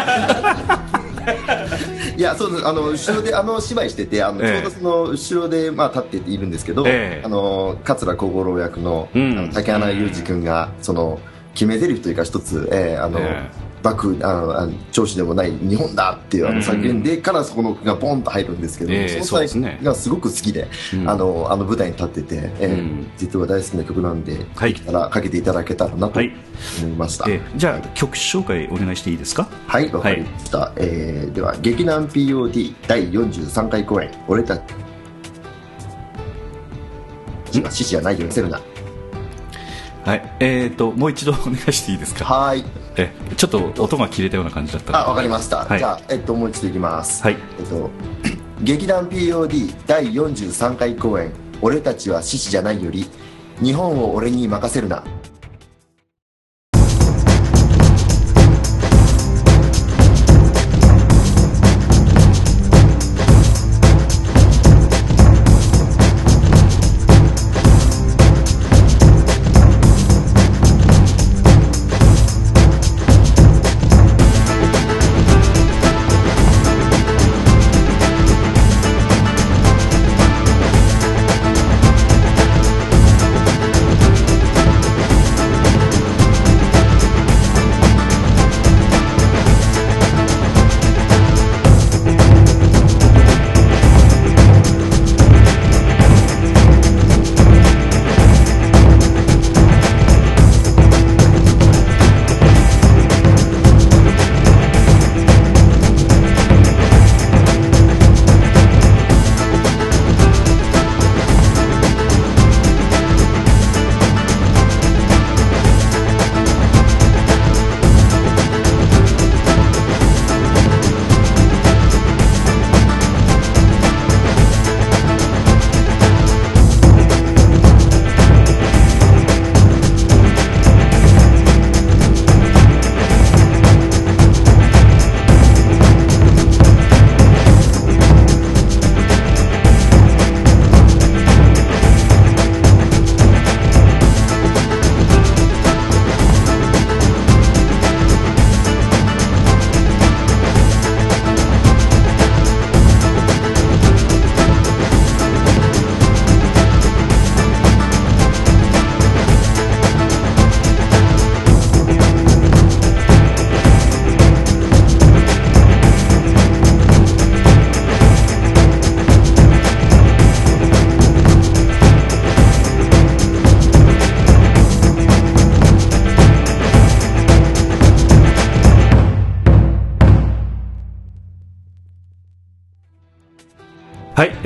いやそうです。あの後ろであの芝居しててあの、ええ。ちょうどその後ろで、まあ、立ってているんですけど、ええ。あの桂小五郎役の,、うん。あの竹穴裕二君がその決め台詞というか一つ、ええあのえ幕あのあの調子でもない日本だっていうあの叫んでからそこのがボンと入るんですけど、ええそのそうですね。際がすごく好きで、うん。あのあの舞台に立ってて、ええうん。実は大好きな曲なんで、はい。できたらかけていただけたらなとはい。思いました。えーじゃあ曲紹介お願いしていいですか？はい、わかりました。えーでは、劇団 POD 第43回公演、俺たちは獅子じゃないようにせるな。はい。えー、ともう一度お願いしていいですか？はーい。えちょっと音が切れたような感じだったあ、わかりました。はいじゃあ、えっと、もう一度いきます。はいえっと、[clears throat] 劇団 POD 第43回公演、俺たちは獅子じゃないより、日本を俺に任せるな。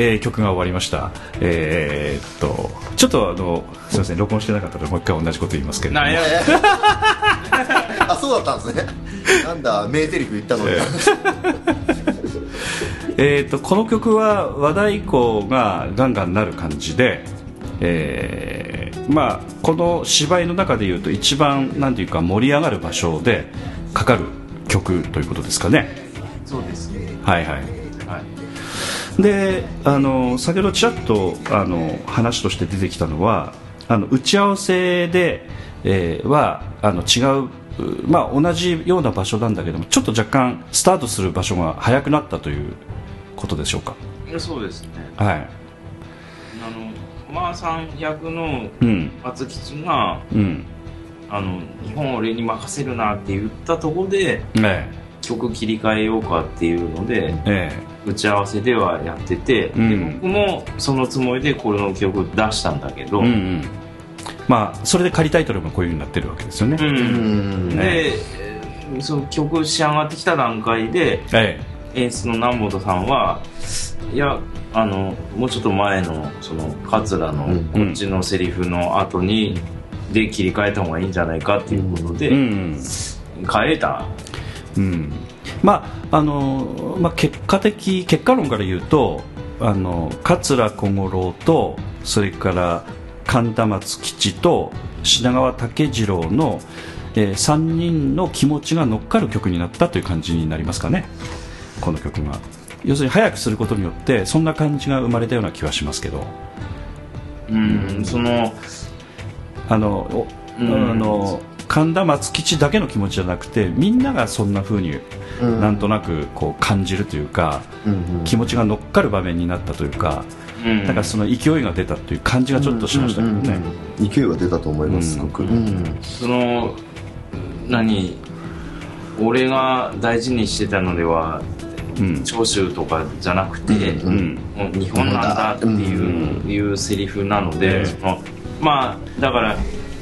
えー曲が終わりました。えーっとちょっとあのすみません録音してなかったのでもう一回同じこと言いますけれども。なや [laughs] あそうだったんですね。なんだ名台詞言ったのに、えー、とこの曲は和太鼓がガンガンなる感じで、えーまあ、この芝居の中でいうと一番なんていうか盛り上がる場所でかかる曲ということですかね。そうですね。はいはいはいであの先ほどちらっとあの話として出てきたのはあの打ち合わせで、えーはあの違ううまあ、同じような場所なんだけどもちょっと若干スタートする場所が早くなったということでしょうか。そうですね。はい。あのまあさん役のうん。松吉がうん。あの日本俺に任せるなって言ったところでえ曲切り替えようかっていうのでええ。打ち合わせではやってて、うん。で僕もそのつもりでこの曲出したんだけど、えうんうん。まあそれで仮タイトルもこういうふうになってるわけですよね、うん。うん。で、えーその曲仕上がってきた段階でえ演出の南本さんはいやあのもうちょっと前のその桂のうんこっちのセリフの後に、で切り替えた方がいいんじゃないかっていうことで、えうん。変えたうん。まああのまあ、結果的結果論から言うとあの桂小五郎とそれから神田松吉と品川武次郎の、え3人の気持ちが乗っかる曲になったという感じになりますかね。この曲が。要するに早くすることによってそんな感じが生まれたような気はしますけど。うんそのあのおうん。あの神田松吉だけの気持ちじゃなくてみんながそんな風にうん。なんとなくこう感じるというか、うん気持ちが乗っかる場面になったというか、うん。なんかその勢いが出たという感じがちょっとしましたけどね。うん勢いが出たと思います、すごく、うん。その何俺が大事にしてたのではうん。長州とかじゃなくて、うん。うん。もう日本なんだっていう,、うん。いうセリフなので、うん。そのまあだから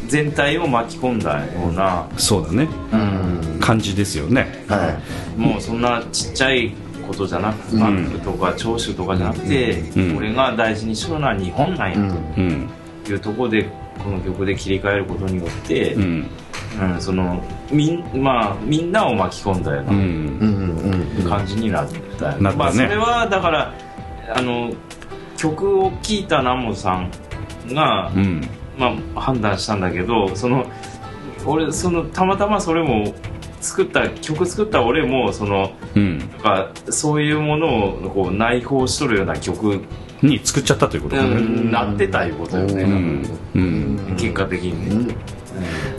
全体を巻き込んだような、そうだね。うん。感じですよね。はもうそんなちっちゃいことじゃなくて、うん。バックとか長州とかじゃなくて、うん。俺が大事にするのは日本なんい、うんやうん。というところでこの曲で切り替えることによって、ううんんそのみんまあみんなを巻き込んだような、うん。うんうんうん。感じになったよ、ね。まあ、それはだからあの曲を聴いた南本さんが、うんまあ、判断したんだけどその俺そのたまたまそれも作った曲作った俺もそのうん。なんかそういうものをこう内包しとるような曲に作っちゃったということだね。になってたいうことよね、うん。うん。結果的にね、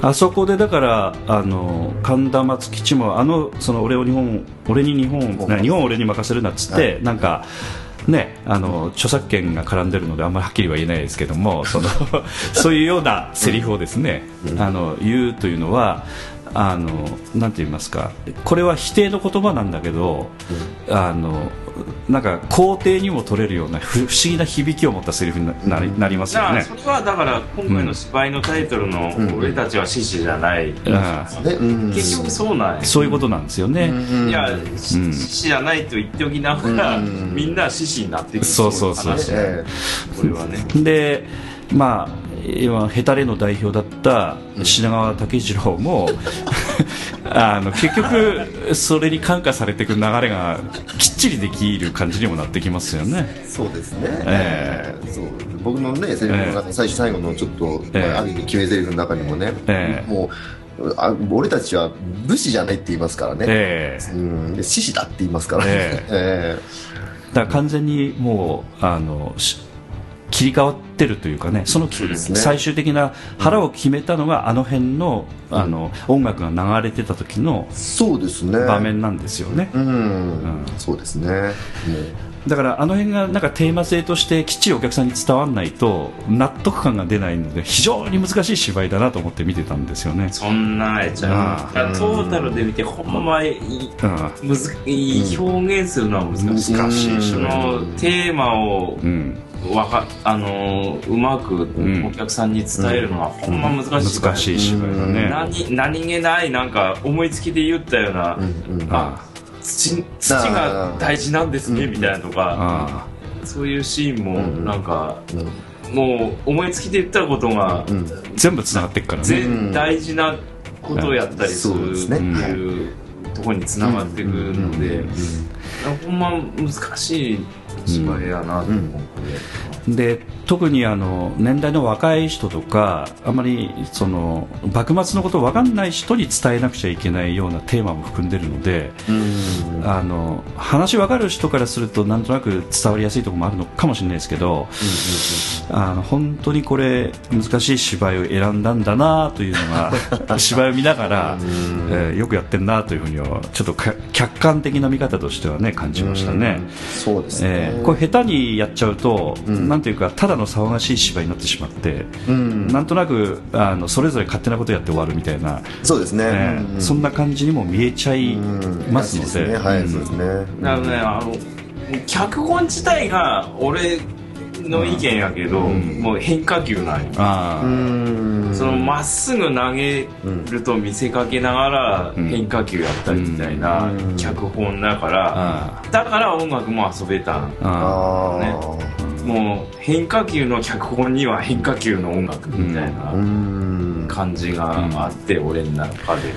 あそこでだからあの神田松吉もあのその俺を日本俺に日本な日本を俺に任せるなっつって、なんかねあの著作権が絡んでるのであんまりはっきりは言えないですけども [laughs] そのそういうようなセリフをですね、あの言うというのはあのなんて言いますかこれは否定の言葉なんだけど、あのなんか肯定にも取れるような不不思議な響きを持ったセリフにななりなりますよね。だからそれはだから今回の芝居のタイトルの「俺たちは獅子じゃない」うん。ねうん結局そうなんや。そういうことなんですよね。うんいや、獅子じゃないと言っておきながら、うんみんな獅子になっていくそうそうそう。これはね。でまあ今ヘタレの代表だった品川武次郎も [laughs] あの結局それに感化されていく流れがきっちりできる感じにもなってきますよね。えそうですね、えそう。僕のねセリフの中、最初最後のちょっと、ええ。ある意味決め台詞の中にもね、ええ。もうあ俺たちは武士じゃないって言いますからね、ええ。うん、で獅子だって言いますからね、ええ。[laughs] だから完全にもうあのし切り替わってるというかねその最終的な腹を決めたのがあの辺のあの音楽が流れてた時のえそうですね。場面なんですよね、うん、ん。そうですね。だからあの辺がなんかテーマ性としてきっちりお客さんに伝わらないと納得感が出ないので非常に難しい芝居だなと思って見てたんですよね。そんなあゃう。トータルで見てほんまいいうん。むずいい表現するのは難しい、難しいそのテーマをうん、わかあのうまくんお客さんに伝えるのはほんま難しい、難しい芝居だね。何何気ないなんか思いつきで言ったような、うんうんあ土土が大事なんですねみたいなとか、あそういうシーンもうんなんか、もう思いつきで言ったことが、うん全部つながっていくからね。全大事なことをやったりするってねいうところにつながってくるので、ほんま難しい芝居やなと思って、で特にあの年代の若い人とかあまりその幕末のことを分かんない人に伝えなくちゃいけないようなテーマも含んでるので、あの話分かる人からするとなんとなく伝わりやすいところもあるのかもしれないですけど、あの本当にこれ難しい芝居を選んだんだなというのが [laughs] 芝居を見ながら、えーよくやってるなというふうにはちょっとか客観的な見方としてはね感じましたね。そうですね、えーこれ下手にやっちゃうと、ん。なんていうかただの騒がしい芝居になってしまって、うん。なんとなくあのそれぞれ勝手なことやって終わるみたいな、そうですね、えーそんな感じにも見えちゃいますので、ね。はい、うんそうですね。だからね。あの脚本自体が俺の意見やけど、もう変化球なん。よそのまっすぐ投げると見せかけながらん。変化球やったりみたいなうん。脚本だからあだから音楽も遊べたーああ。ねもう変化球の脚本には変化球の音楽みたいあなうん。感じがあって俺の中で。ー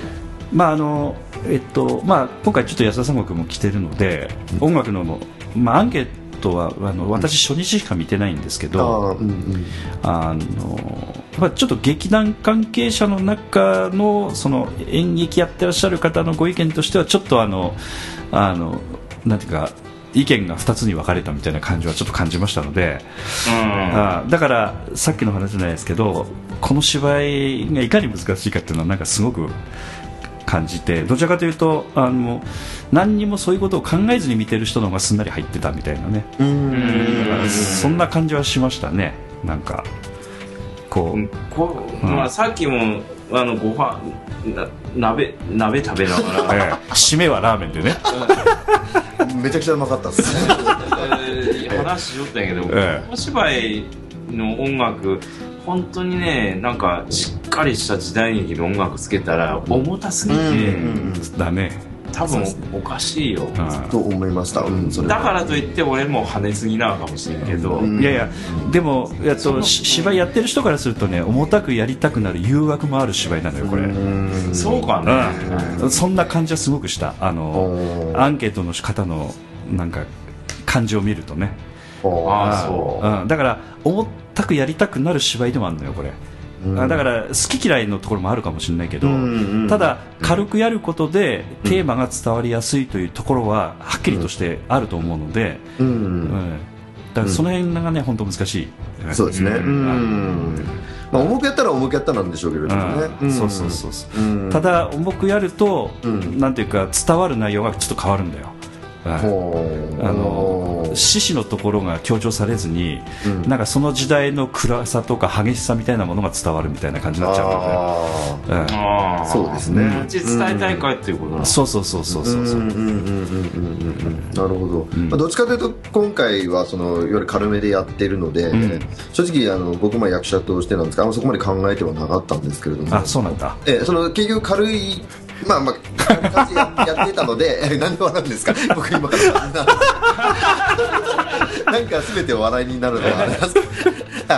まああのえっとまあ、今回ちょっと安田三国も来てるので、音楽の、まあ、アンケートはあの私初日しか見てないんですけあど、ーうん。うんあのやっぱちょっと劇団関係者の中のその演劇やってらっしゃる方のご意見としてはちょっとあのあのなんていうか意見が2つに分かれたみたいな感じはちょっと感じましたので、あだからさっきの話じゃないですけどこの芝居がいかに難しいかっていうのはなんかすごく感じてどちらかというとあの何にもそういうことを考えずに見てる人の方がすんなり入ってたみたいなね。そんな感じはしましたね。なんかこう、こまあ、さっきもあのご飯な鍋鍋食べながら。[laughs] ええ。締めはラーメンでね、[laughs] めちゃくちゃうまかったです。えー話しよったんやけど、ええ。お芝居の音楽本当にねなんかしっかりした時代劇の音楽つけたら重たすぎて、うん。だね、多分おかしいよ、うと思いました。だからといって俺も跳ねすぎなのかもしれんけど、うん。ん、いやいやでもやっとし芝居やってる人からするとね重たくやりたくなる誘惑もある芝居なのよこれ、うん。そうかね、うん。そんな感じはすごくした。あのアンケートの方のなんか感じを見るとね、ああそう。うん、だから重たくやりたくなる芝居でもあるのよこれ、あだから好き嫌いのところもあるかもしれないけど、うんうんただ軽くやることでテーマが伝わりやすいというところははっきりとしてあると思うので、ううんん。だからその辺がね本当難しい、そうですね。うん。まあ重くやったら重くやったなんでしょうけれどもね。うん。そうそうそうただ重くやると、うん。なんていうか伝わる内容がちょっと変わるんだよ、あの獅子のところが強調されずに、うん。なんかその時代の暗さとか激しさみたいなものが伝わるみたいな感じになっちゃうあので、うん。そうですね。こっち伝えたいかっていうことなの、そうそうそうそうそうそう、うん。うん。うん。うん。うん。うん。うん。なるほど、まあ、どっちかというと今回はそのいわゆる軽めでやってるので、ん。正直あの僕も役者としてなん。ですがあん。まそこまで考えてはなかったん。ですけれどもあそうなん。だえーその結局軽いまあまあ昔やってたので、え何で笑うんですか？[laughs] 僕今から [laughs] なんか全てお笑いになるのはあれです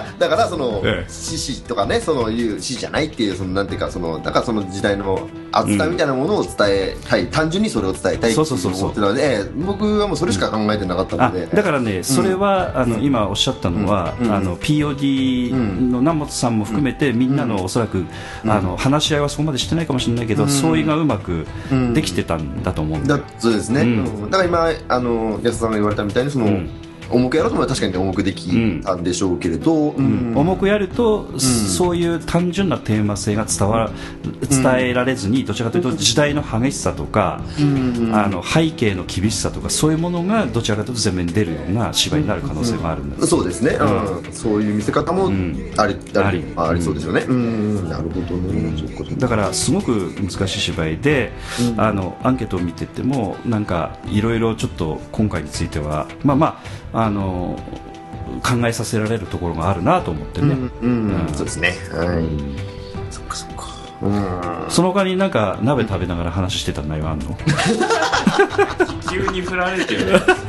[laughs] だからそのええ。獅子とかねそのいう獅子じゃないっていうそのなんていうかそのだからその時代の熱さみたいなものを伝えたい、単純にそれを伝えたいってそうそうそうそう。思ってたので、ええ僕はもうそれしか考えてなかったあので。だからね、それは、あの今おっしゃったのは、うん。あの POD の南本さんも含めて、みんなのおそらく、あの話し合いはそこまでしてないかもしれないけど、相違がうまくできてたんだと思うんだだそうですね、うん。うん。だから今あの安田さんが言われたみたいにその、ん重くやろうと思えば確かに重くできたんでしょうけれど、うん。重くやると、そういう単純なテーマ性が伝わ伝えられずに、どちらかというと時代の激しさとか、あの背景の厳しさとかそういうものがどちらかというと前面に出るような芝居になる可能性もあるんだ、そうですね、うん。そういう見せ方もあり,、ありあり。そうですよね、うん。なるほどね、だからすごく難しい芝居で、あのアンケートを見ててもなんかいろいろちょっと今回についてはまあまああの考えさせられるところがあるなと思ってね、うんうんそうですね。はい、そっかそっか。その他になんか鍋食べながら話してた内容あんの。[laughs] 急に振られてる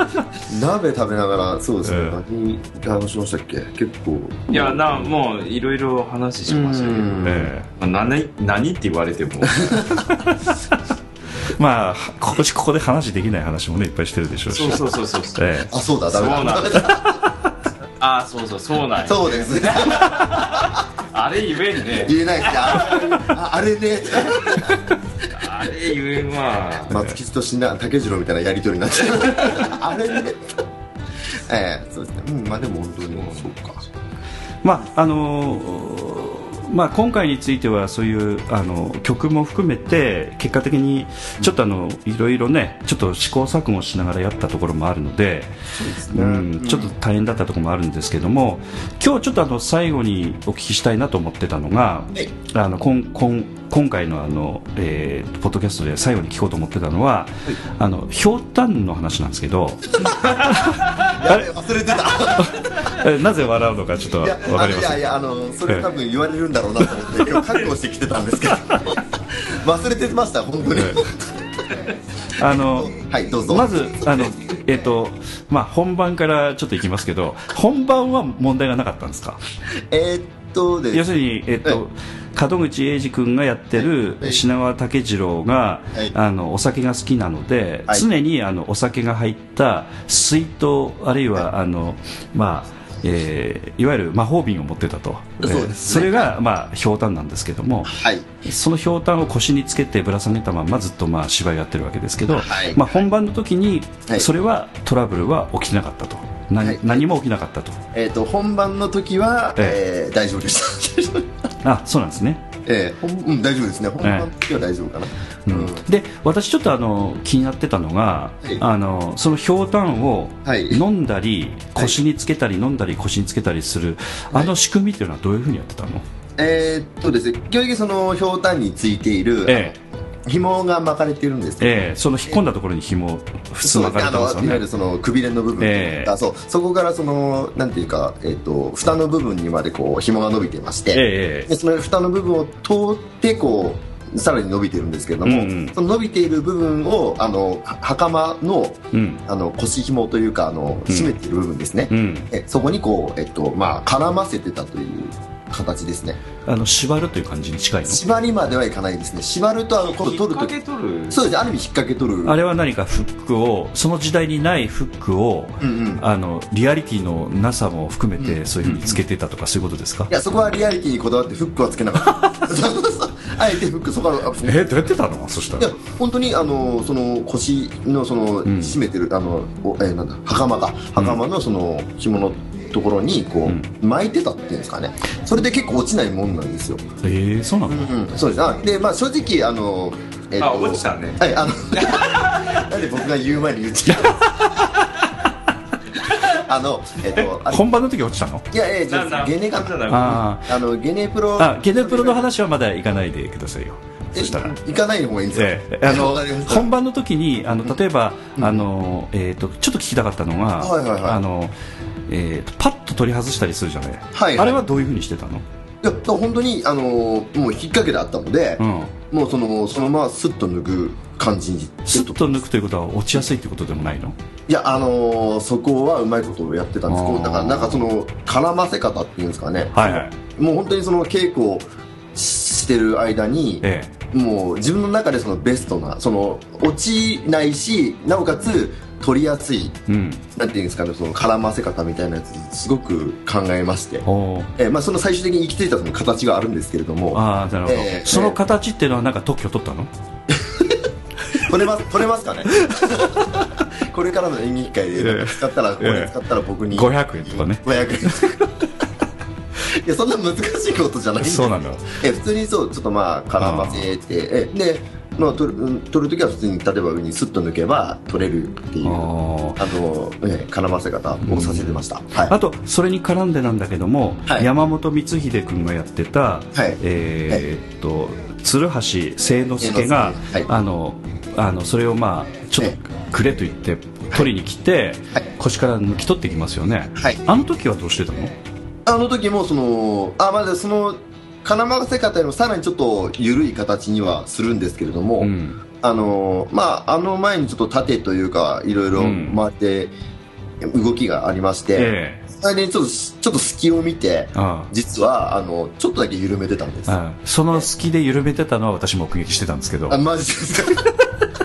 [laughs] 鍋食べながらそうですね、え何話しましたっけ？結構。いやなもういろいろ話しましたけど、うん。えまあ、何何って言われても。え [laughs] まあここここで話できない話もねいっぱいしてるでしょうし。そうそうそうそうええ。あそうだだ。なんですああそうそうそうなんや。そうですね。あれ言えんね。言えないですね。あああれね。あれ言えんわ。松吉と死んだ竹次郎みたいなやり取りになっちゃうあれね。ええそうですね。うんまあでも本当に。そうか。まああのーまあ、今回についてはそういうあの曲も含めて結果的にちょっとあのいろいろねちょっと試行錯誤しながらやったところもあるのでうんちょっと大変だったところもあるんですけども今日ちょっとあの最後にお聞きしたいなと思ってたのがはい。あの今今今回のあの、えーポッドキャストで最後に聞こうと思ってたのは、あのひょうたんの話なんですけど [laughs] やべ忘れてた。[laughs] えなぜ笑うのかちょっといやわかりませんあのいやいやあのそれ多分言われるんだろうなと思って今日覚悟してきてたんですけど。[laughs] 忘れてました本当に。あのはいどうぞ。まずあの、えっとまあ、本番からちょっといきますけど本番は問題がなかったんですか？えーっとです要するに、えっと門口英二君がやってるはい。品川武次郎が、はい。あのお酒が好きなので、はい。常にあのお酒が入った水筒あるいはあの、まあえーいわゆる魔法瓶を持ってたと。そえーそれが、まあ、ひょうたんなんですけどもはい。そのひょうたんを腰につけてぶら下げたままずっとまあ芝居やってるわけですけど、はい。まあ、本番の時にはい。それはトラブルは起きてなかったと、何はい。何も起きなかったと。えーっと本番の時は、ええ。ー大丈夫でした。[laughs] あそうなんですね。えーほんうん、大丈夫ですね。本番の時は大丈夫かな、うん。で私ちょっとあの気になってたのが、い。あのそのひょうたんをはい。飲んだり、腰につけたり飲んだり腰につけたりする、あの仕組みっていうのはどういうふうにやってたの、えーっとですね基本的にそのひょうたんについている、え紐が巻かれているんですけどええその引っ込んだところに紐普通巻かれてますよね。あのいわゆるねそのくびれの部分というか、ええ。そうそこからそのなんていうか、えっと蓋の部分にまでこう紐が伸びてまして、ええでその蓋の部分を通ってこうさらに伸びてるんですけれども、うんうん。その伸びている部分をあのは袴のうん。あの腰紐というかあの締めている部分ですね、うん。えそこにこう、えっとまあ、絡ませてたという形ですね。あの縛るという感じに近いの？縛りまではいかないですね。縛るとあのこれ取ると引っ掛け取る？そうです。ねある意味引っ掛け取る。あれは何かフックをその時代にないフックを、うんうん。あのリアリティのなさも含めてそういうふうにつけてたとかそういうことですか、いやそこはリアリティにこだわってフックはつけなかった。[laughs] あえてフックそこはあえどうやってたの？そしたいや本当にあのその腰のそのん。締めてる、あのおえーなんだ袴が。袴のその紐のところにこう、巻いてたっていうんですかね。それで結構落ちないもんなんですよ、えー、そうなの、うん、そうです。あでまあ正直あのえーあ落ちたね。はいあの [laughs] なんで僕が言う前に言っちゃう [laughs] あのえっ、とあ本番の時落ちたの？いやいやじゃななあゲネかああのゲネプロ。あゲネプロの話はまだ行かないでくださいよ。えそしたら。行かない方がいいんですよ、ええ。あの本番の時にあの例えば、あのえー、とちょっと聞きたかったのが、はいはいはい。あのえーとパッと取り外したりするじゃない、はいあれはどういうふうにしてたの、いや本当にあのーもう引っ掛けであったので、うん、もうそのそのままスッと脱ぐ感じにスッと抜くということは落ちやすいということでもないの？いやあのーそこはうまいことをやってたんですだからなんかその絡ませ方っていうんですかね、はいはい。もう本当にその稽古をしてる間に、え。もう自分の中でそのベストなその落ちないしなおかつ取りやすいえうん。なんていうんですかねその絡ませ方みたいなやつすごく考えまして、えーまあ、その最終的に行き着いたその形があるんですけれども。ああなるほど、ええその形っていうのはなんか特許取ったの？[laughs] 取れます取れますかね？[laughs] これからの演劇界で使ったら、これ使ったら僕に500円とかね。500円。いやそんな難しいことじゃないんでそうなの。え普通にそうちょっとまあ絡ませて。えで、まあ、取るうん取るときは普通に例えば上にスッと抜けば取れるっていうああの、え絡ませ方をさせてました、はい。あとそれに絡んでなんだけども、はい。山本光秀君がやってた、はい。えーっと鶴橋清之助が、あのあのそれをまあちょっとくれと言って取りに来て、はい。腰から抜き取ってきますよね、はい。あの時はどうしてたの？あの時もそのあまだその金任せ方よりもさらにちょっと緩い形にはするんですけれども、うん。あのまああの前にちょっと縦というかいろいろうん。回って動きがありまして、ええ。それでちょっとちょっと隙を見てあ実はあのちょっとだけ緩めてたんです。その隙で緩めてたのは私目撃してたんですけど。あマジですか？[laughs]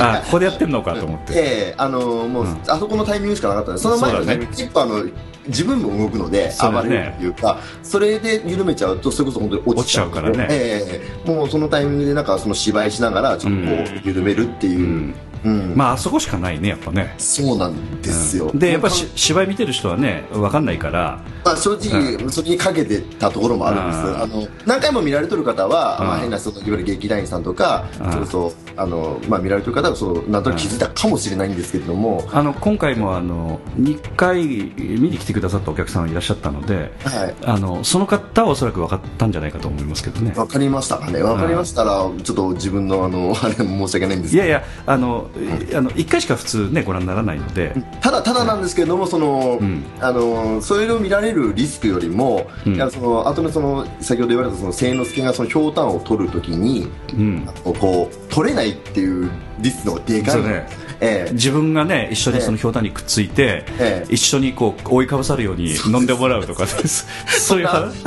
あここでやってんのかと思って。ええあのもう、うん。あそこのタイミングしかなかったその前のそうだね。タイミあの自分も動くので暴れるというかそれで緩めちゃうとそれこそ本当に落ちちゃうからね。ええもうそのタイミングでなんかその芝居しながらちょっとこう緩めるっていう、うん。うん。まああそこしかないねやっぱね。そうなんですよ、でやっぱし本芝居見てる人はね分かんないから。当まあ、正直、それにかけてたところもあるんです、うん。あの何回も見られてる方は、うん。まあ、変なそのいわゆる劇団員さんとか、うん。それこそあの、まあ、見られてる方はそうなんとなく気づいたかもしれないんですけれども、あの今回もあの2回見に来てくださったお客さんがいらっしゃったのではい、あのその方はおそらく分かったんじゃないかと思いますけどね。わかりましたかね。わかりましたら、ちょっと自分のあの [laughs] あれ申し訳ないんですけど。いやいやあの、あの1回しか普通ねご覧にならないので、ただただなんですけれども、その、ん。あのそういうのを見られるリスクよりも、うん。いやその後のその先ほど言われたその清之助がそのひょうたんを取るときに、うん、こう取れないっていうリスクの。でかい。ね。ええ。自分がね一緒にそのひょうたんにくっついて、ええ。一緒にこう覆いかぶさるように飲んでもらうとかです。[laughs] そういう話？[laughs]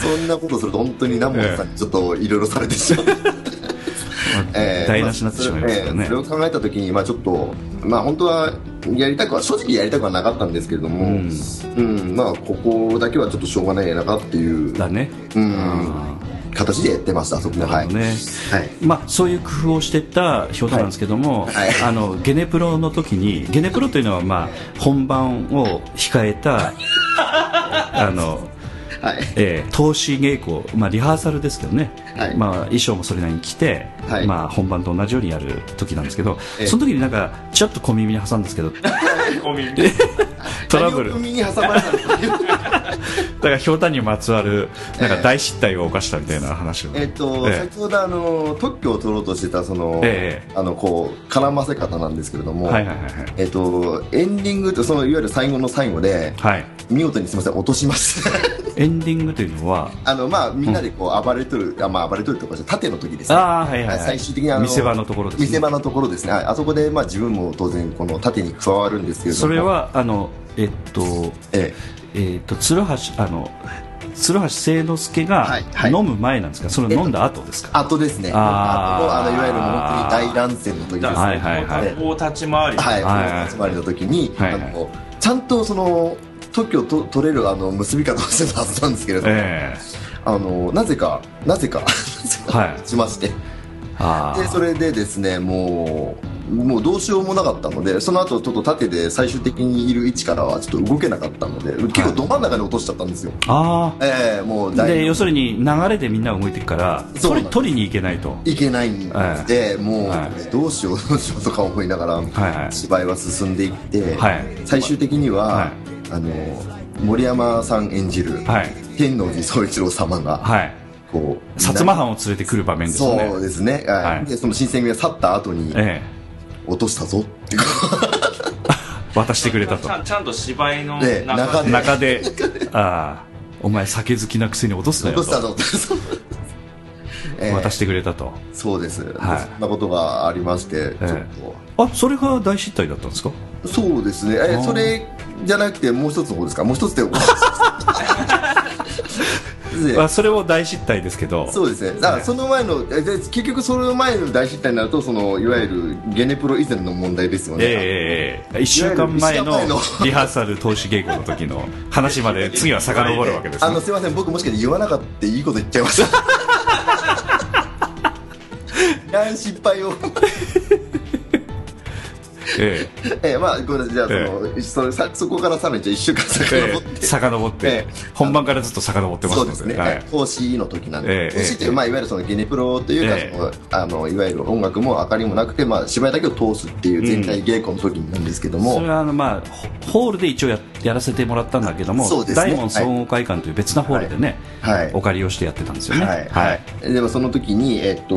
そんなことすると本当に南本さんにちょっといろいろされてしまう。[laughs] ええ。台無しになってしまいますからね。ええ。それを考えたときに、まあ、ちょっと、まあ、本当はやりたくは正直やりたくはなかったんですけれども、うん。うん。まあ、ここだけはちょっとしょうがないなかっていう、だね、うん、形でやってました、そこは。はい。はい。まあ、そういう工夫をしてたひょうたんなんですけども、はい。はい。あのゲネプロの時にゲネプロというのは、まあ、本番を控えた [laughs] あの、はい。えー投資稽古、まあ、リハーサルですけどね、はい。まあ、衣装もそれなりに着て、はい。まあ、本番と同じようにやる時なんですけど、ええ。その時になんかちょっと小耳に挟んですけど。[laughs] [laughs] トラブル。何を海に挟まれたのかだからひょうたんにまつわるなんか大失態を犯したみたいな話を、えっと、ええ。先ほどあの特許を取ろうとしてたその、ええ。あのこう絡ませ方なんですけれども、えっとエンディングってそのいわゆる最後の最後ではい。見事にすみません落としました [laughs] エンディングというのは？あのまあみんなでこう暴れとる、あまあ暴れとるとかじゃ縦の時ですね。ああはいはい、はい、最終的にあの見せ場のところです、ね、見せ場のところですね。はいあそこでまあ自分も当然この縦に加わるんですけれども。それはあのえっとええっと鶴橋あの鶴橋清之助がはいはい。飲む前なんですか、それ飲んだ後ですか、え後ですね。ああのいわゆるもう本当に大乱戦の時ですね。はいはいはい。ええこう立ち回り、はい、はい。はい集まりの時に、はいはい。あのちゃんとその特許をと取れるあの結び方をしてたはずなんですけれども、ええ。あのなぜかなぜかはい。[laughs] しまして。あでそれでですねもうもうどうしようもなかったのでその後ちょっと縦で最終的にいる位置からはちょっと動けなかったので結構ど真ん中に落としちゃったんですよ、ああええもうで要するに流れでみんなが動いていくからそうなんです。取り取りに行けないと。いけないんで、もう、はい。どうしようどうしようとか思いながら、はいはい。芝居は進んでいって、はい。最終的には、はい。あの森山さん演じる、はい。天王寺宗一郎様が、はいこう薩摩藩を連れてくる場面ですね。そうですね、はい。はい。でその新選組が去った後に、え落としたぞっていう。え [laughs] 渡してくれたと。ちゃん [laughs] ちゃんと芝居ので。中で。中でああお前酒好きなくせに落とすなよと。落としたぞって。そう。え [laughs] え渡してくれたと。そうです、はい。そんなことがありまして、えちょっと。あそれが大失態だったんですか？そうですね、えあー。それじゃなくてもう一つの方ですか？もう一つでであそれも大失態ですけど。そうですね。だからその前のえで結局その前の大失態になるとそのいわゆるゲネプロ以前の問題ですよね、ええええ1週間前のいわゆる一週間前のリハーサル投資稽古の時の話まで次は遡るわけですね。あのすいません僕もしかして言わなかったいいこと言っちゃいました何失敗をええ。[laughs] えー、まあこれじゃあその、それさそこからさらにじゃあ1週間遡って、え。え遡って、ええ。本番からずっと遡ってますので。そうですね、はい。の時なんで、ええ投資っていう、まあ、いわゆるそのゲネプロというか、ええ。そのあのいわゆる音楽も明かりもなくて、まあ、芝居だけを通すっていう全体稽古の時なんですけども、それはあの、まあ、ホホールで一応ややらせてもらったんだけども、そうですね。大門総合会館という別なホールでね、はい。お借りをしてやってたんですよね。はい、はい、でもその時に、えっと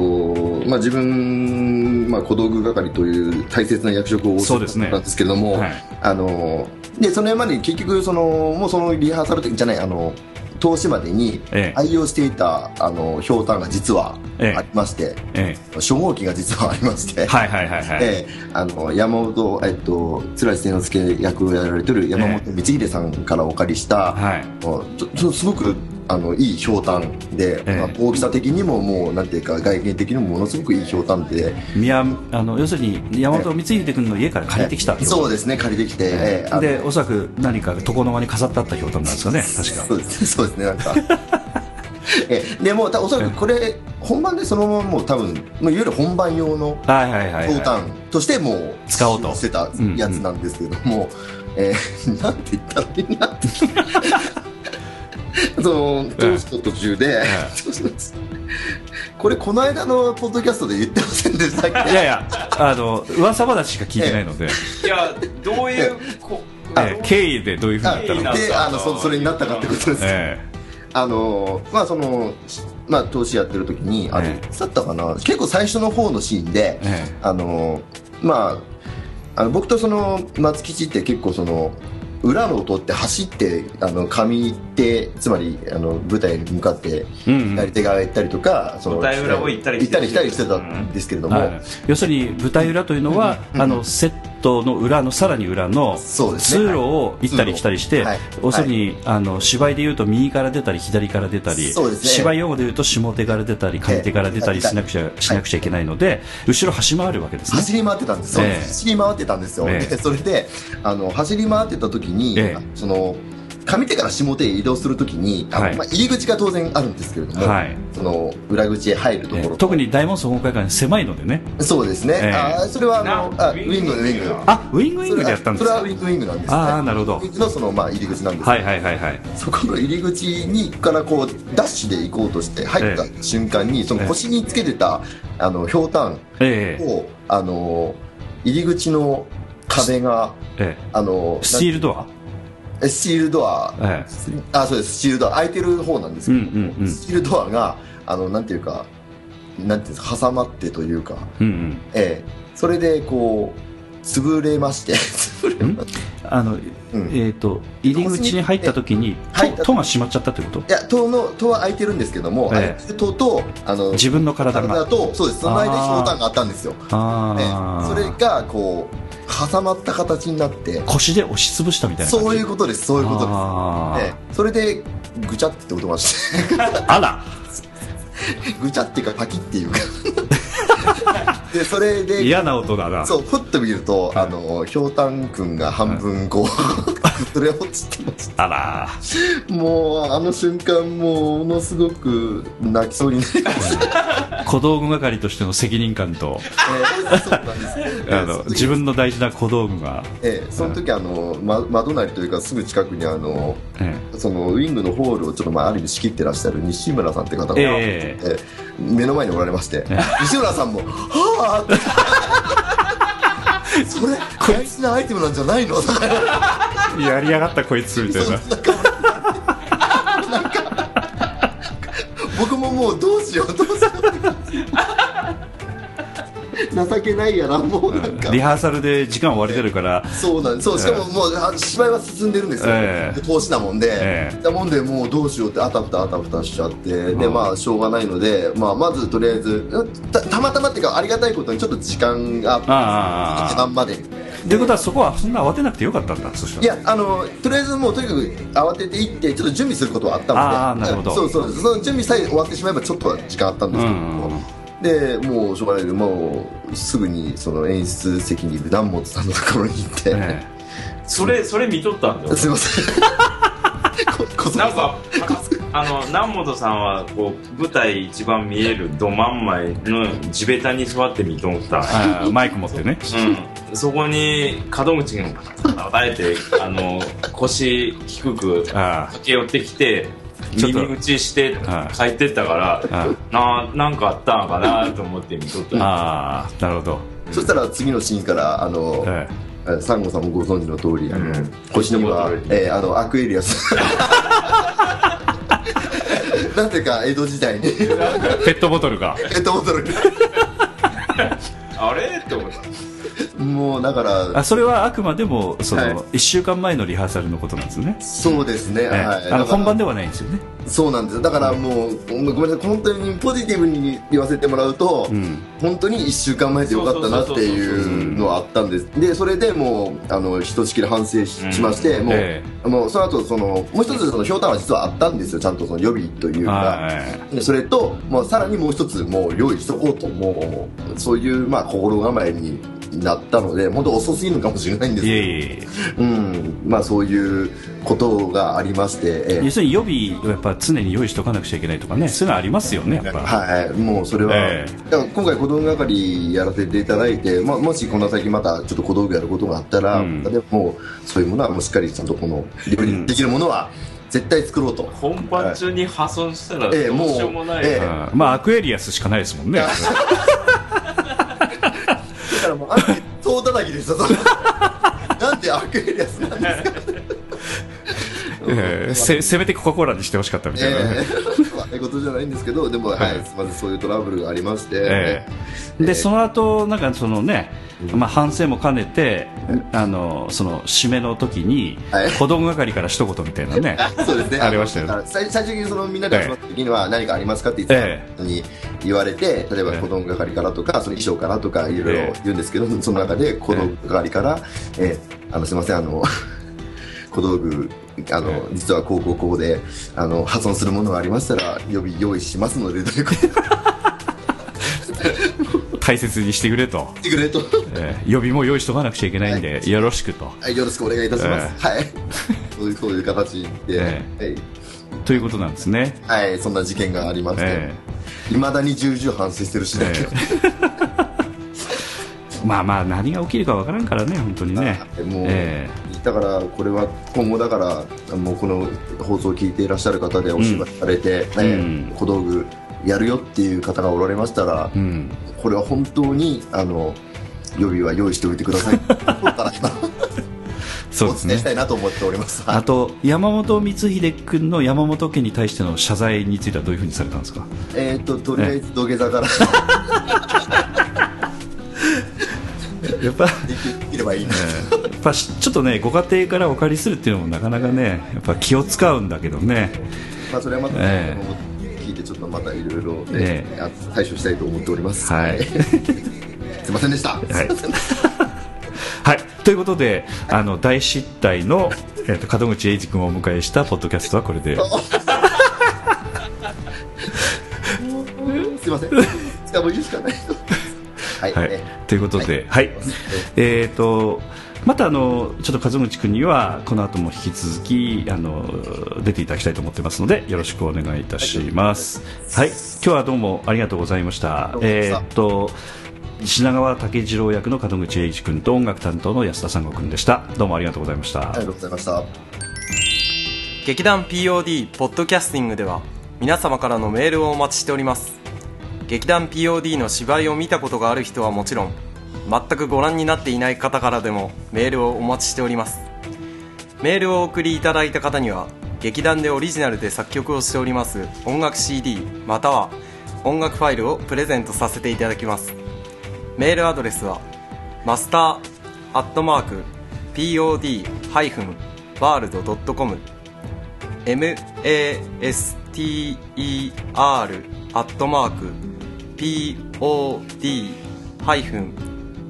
まあ、自分、まあ、小道具係という大切な役職をそうですね。ったんですけども、はい。あのでそのまで結局そのもうそのリハーサルじゃないあの投資までにええ。愛用していたあのひょうたんが実はええ。ありまして、え初号機が実はありまして、えはいはいはいはい、ええあの山本、えっと、貫千之助役をやられてる山本光秀さんからお借りした、はい。ちょすごくあのいいひょうたんで、え大きさ的にももうなんていうか外見的にもものすごくいいひょうたんで。宮あの要するに山本光秀君の家から借りてきたってこと。そうですね借りてきて、えでおそらく何か床の間に飾ってあったひょうたんなんですかね確か [laughs] そうです。ねそうですねなんか。[laughs] ええ。でもおそらくこれ本番でそのままもう多分もういわゆる本番用のひょうたんとしてもう使おうと。してたやつなんですけども、えー [laughs] なんて言ったらいいなってその投資の途中で、[laughs] これこの間のポッドキャストで言ってませんでしたっけ？い、いやいやあの噂話しか聞いてないので、いやどういうこええ。経緯でどういうふうになったのか、であのそそれになったかってことです、えあのまあそのまあ投資やってる時にあれ、ええ。いつだったかな？結構最初の方のシーンで、ええ。あのまああの僕とその松吉って結構その裏の音って走ってあの上手つまりあの舞台に向かってうんうん。左手側へ行ったりとか、その舞台裏を行ったり行ったり来たりしてたんですけれども、はい。要するに舞台裏というのは、あのセットの裏のさらに裏の通路を行ったり来たりして、はい。要するに、あの芝居でいうと右から出たり左から出たり、芝居用語でいうと下手から出たり上手から出たりええしなくちゃ、しなくちゃいけないので後ろ走り回るわけですね。走り回ってたんです、そうええ走り回ってたんですよ、それであの走り回ってた時に、ええ。その上手から下手へ移動する時にあの、はい。まあ、入り口が当然あるんですけれども、はい。その裏口へ入るところ、ええ。特に大門総合会館狭いのでね。そうですね、ええ。あーそれはあのなあウィングウィングあウィングウィングでやったんですか？それはウィングウィングなんです。ねああなるほど。ウィングのその、まあ、入り口なんですけどはいはいはいはい。そこの入り口にからこうダッシュで行こうとして入ったえ瞬間に、その腰につけてたあのひょうたんええ。をあの入り口の壁がええ。あのスチールドア？えスチールドア、えあそうです。スチールドア。開いてる方なんですけど、うんうんうん。スチールドアがあのなんていうかなんていうんですか挟まってというか、うんうん。ええ。それでこう潰れまして。[laughs] あの、うん。えっ、と入り口に入った時に戸戸が閉まっちゃったってこと？いや戸の戸は開いてるんですけども、ええ。開いてる戸とあの自分の体が。体とそうです。その間にひょうたんがあったんですよ、あええあ、それがこう挟まった形になって。腰で押しつぶしたみたいなそういうことです。そういうことです。あー。ええ。それでぐちゃって音がして。[laughs] あら。[laughs] ぐちゃっていうかパキっていうかでそれで嫌な音だな。そうふっと見るとあのひょうたんくんが半分こう [laughs] 崩れ落ちてましあら。たもうあの瞬間もうものすごく泣きそうになりました、[laughs] 小道具係としての責任感と。[laughs] えーそうなんです。あの自分の大事な小道具が、ええその時あの、ま、窓なりというかすぐ近くにあのえそのウイングのホールをちょっとまあある意味仕切ってらっしゃる西村さんって方が、ええ。ええ目の前におられまして、え西村さんも「はあ!」ってそれ大事なアイテムなんじゃないの？やりやがったこいつみたいな。僕ももうどうしようどうしよう情けないやなもうなんか。リハーサルで時間終わりてるから。そうなんです。そうしかももうあ芝居は進んでるんですよ、ええ。で投資なもんで、ええ。だもんでもうどうしようってあたふたあたふたしちゃって、でまあしょうがないので、まあ、まずとりあえずたたまたまっていうかありがたいことにちょっと時間がああああ時間まで。ということはそこはそんな慌てなくてよかったんだそしたら。いやあのとりあえずもうとにかく慌てていってちょっと準備することはあったので。あーなるほど。そうそう。その準備さえ終わってしまえばちょっとは時間あったんですけど。うんうんうんでもうしょうがないでもうすぐにその演出席にいる南本さんのところに行って、え。それそれ見とったんだよ。すいません。[laughs] ここそ。なんかあの南本さんはこう舞台一番見えるど真ん前の地べたに座って見とった。マイク持ってね。うん、そこに門口があえてあの腰低くあ。駆け寄ってきて耳打ちしてはい帰ってったからあななんかあったのかなと思って見とった。ああなるほど。そしたら次のシーンからあの、ええサンゴさんもご存知の通り、あのうん。腰にえーあのアクエリアス。[laughs] なんていうか江戸時代に。ペットボトルが。ットボトルに [laughs] あれ？って思ったもうだからあそれはあくまでもその、はい。1週間前のリハーサルのことなんですね、そうですね、ええ。はい。あの本番ではないんですよね。そうなんですよ。だからもう、ごめん。なさい本当にポジティブに言わせてもらうと、ん。本当に1週間前でよかったなっていうのはあったんです。でそれでもうあのひとしきり反省し,、しましてもう,、えもうその後そのもう一つそのひょうたんは実はあったんですよちゃんとその予備というか、はい。でそれと、もうさらにもう一つもう用意しとこうともうそういうまあ心構えになったので本当遅すぎるのかもしれないんですいけどまあそういうことがありまして、ええ。要するに予備をやっぱ常に用意しとかなくちゃいけないとかね。そういうのありますよねやっぱ、はい、もうそれは、えだから今回小道具係やらせていただいて、まあ、もしこの先またちょっと小道具やることがあったら、うん。でもそういうものはもうしっかりちゃんとこの料理できるものは絶対作ろうと、本番中に破損したらどうええもうしようもない、ええ。うんまあアクエリアスしかないですもんね。だ [laughs] からもうあんた総叩きでしたなんでアクエリアスなんですか。[laughs] ええせせめてコカ・コーラにしてほしかったみたいなね、ええ悪いことじゃないんですけどでも、はい。ませんそういうトラブルがありまして、ええ。でその後なんかそのね、まあ、反省も兼ねて、あのその締めの時に、はい。子供係から一言みたいなね [laughs] そうですね。ありましたよあの最最終的にそのみんなで集まった時には何かありますかって言ってたのに言われて、例えばええ。子供係からとか、その衣装からとかいろいろええ。言うんですけど、その中で子供係から、えーあのすみませんあの [laughs] 小道具あの、実はこうこうこうであの破損するものがありましたら予備用意しますのでということ？[laughs] 大切にしてくれと、言ってくれと、ええ。予備も用意しとかなくちゃいけないんで、よろしくと。はい、よろしくお願いいたします。はい。[laughs] そういうそういう形で、えということなんですね、はい、はい、そんな事件がありまして、えいまだに重々反省してるしね。え [laughs] まあまあ何が起きるかわからんからね本当にね。もう、えだからこれは今後だからもうこの放送を聞いていらっしゃる方でお芝居されて、ねうん。小道具やるよっていう方がおられましたら、えうん。これは本当にあの予備は用意しておいてください。[laughs] そうですね。お伝えしたいなと思っております。あと山本光秀君の山本家に対しての謝罪についてはどういうふうにされたんですか？えっととりあえず土下座から。[laughs] やっぱ。できればいいな、やっぱしちょっとねご家庭からお借りするっていうのもなかなかねやっぱ気を使うんだけどね。まあそれはまた、ええ。あの聞いてちょっとまたいろいろ対処したいと思っております。はい。[laughs] すいませんでした、はい。はい、ということであの大失態の、えー、と門口英二君をお迎えしたポッドキャストはこれで。すいません。[laughs] 使うしかないはい、はい。え、ということで、はい、えっ、と、またあのちょっと門口君にはこの後も引き続きあの出ていただきたいと思ってますのでよろしくお願いいたします。はい、今日はどうもありがとうございました。どうもえっ、と品川武次郎役の門口英一君と音楽担当の安田三吾君でした。どうもありがとうございました。ありがとうございました劇団 POD ポッドキャスティングでは皆様からのメールをお待ちしております劇団 POD の芝居を見たことがある人はもちろん全くご覧になっていない方からでもメールをお待ちしております。メールをお送りいただいた方には劇団でオリジナルで作曲をしております音楽 CD または音楽ファイルをプレゼントさせていただきます。メールアドレスはマスターアットマーク POD-world.com master アットマーク pod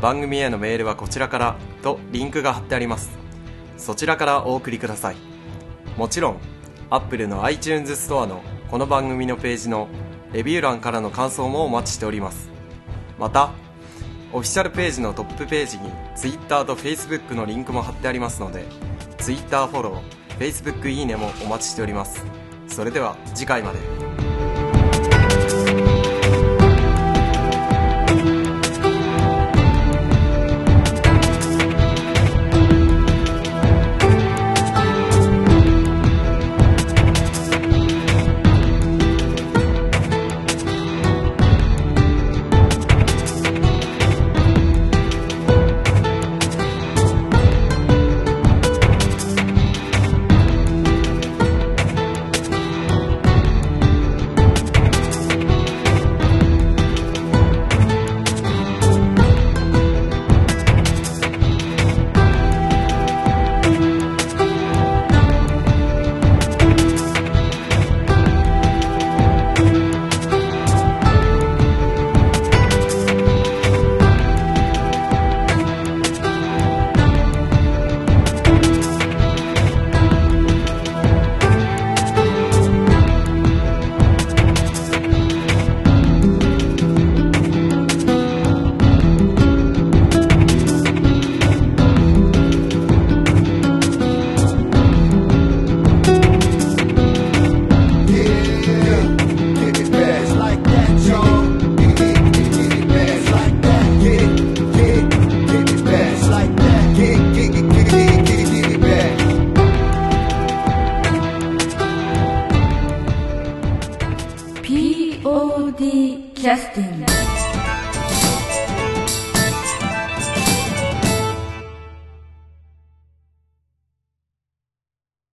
番組へのメールはこちらからとリンクが貼ってあります。そちらからお送りください。もちろん Apple の iTunes ストアのこの番組のページのレビュー欄からの感想もお待ちしております。またオフィシャルページのトップページに Twitter と Facebook のリンクも貼ってありますので Twitter フォロー Facebook いいねもお待ちしております。それでは次回まで。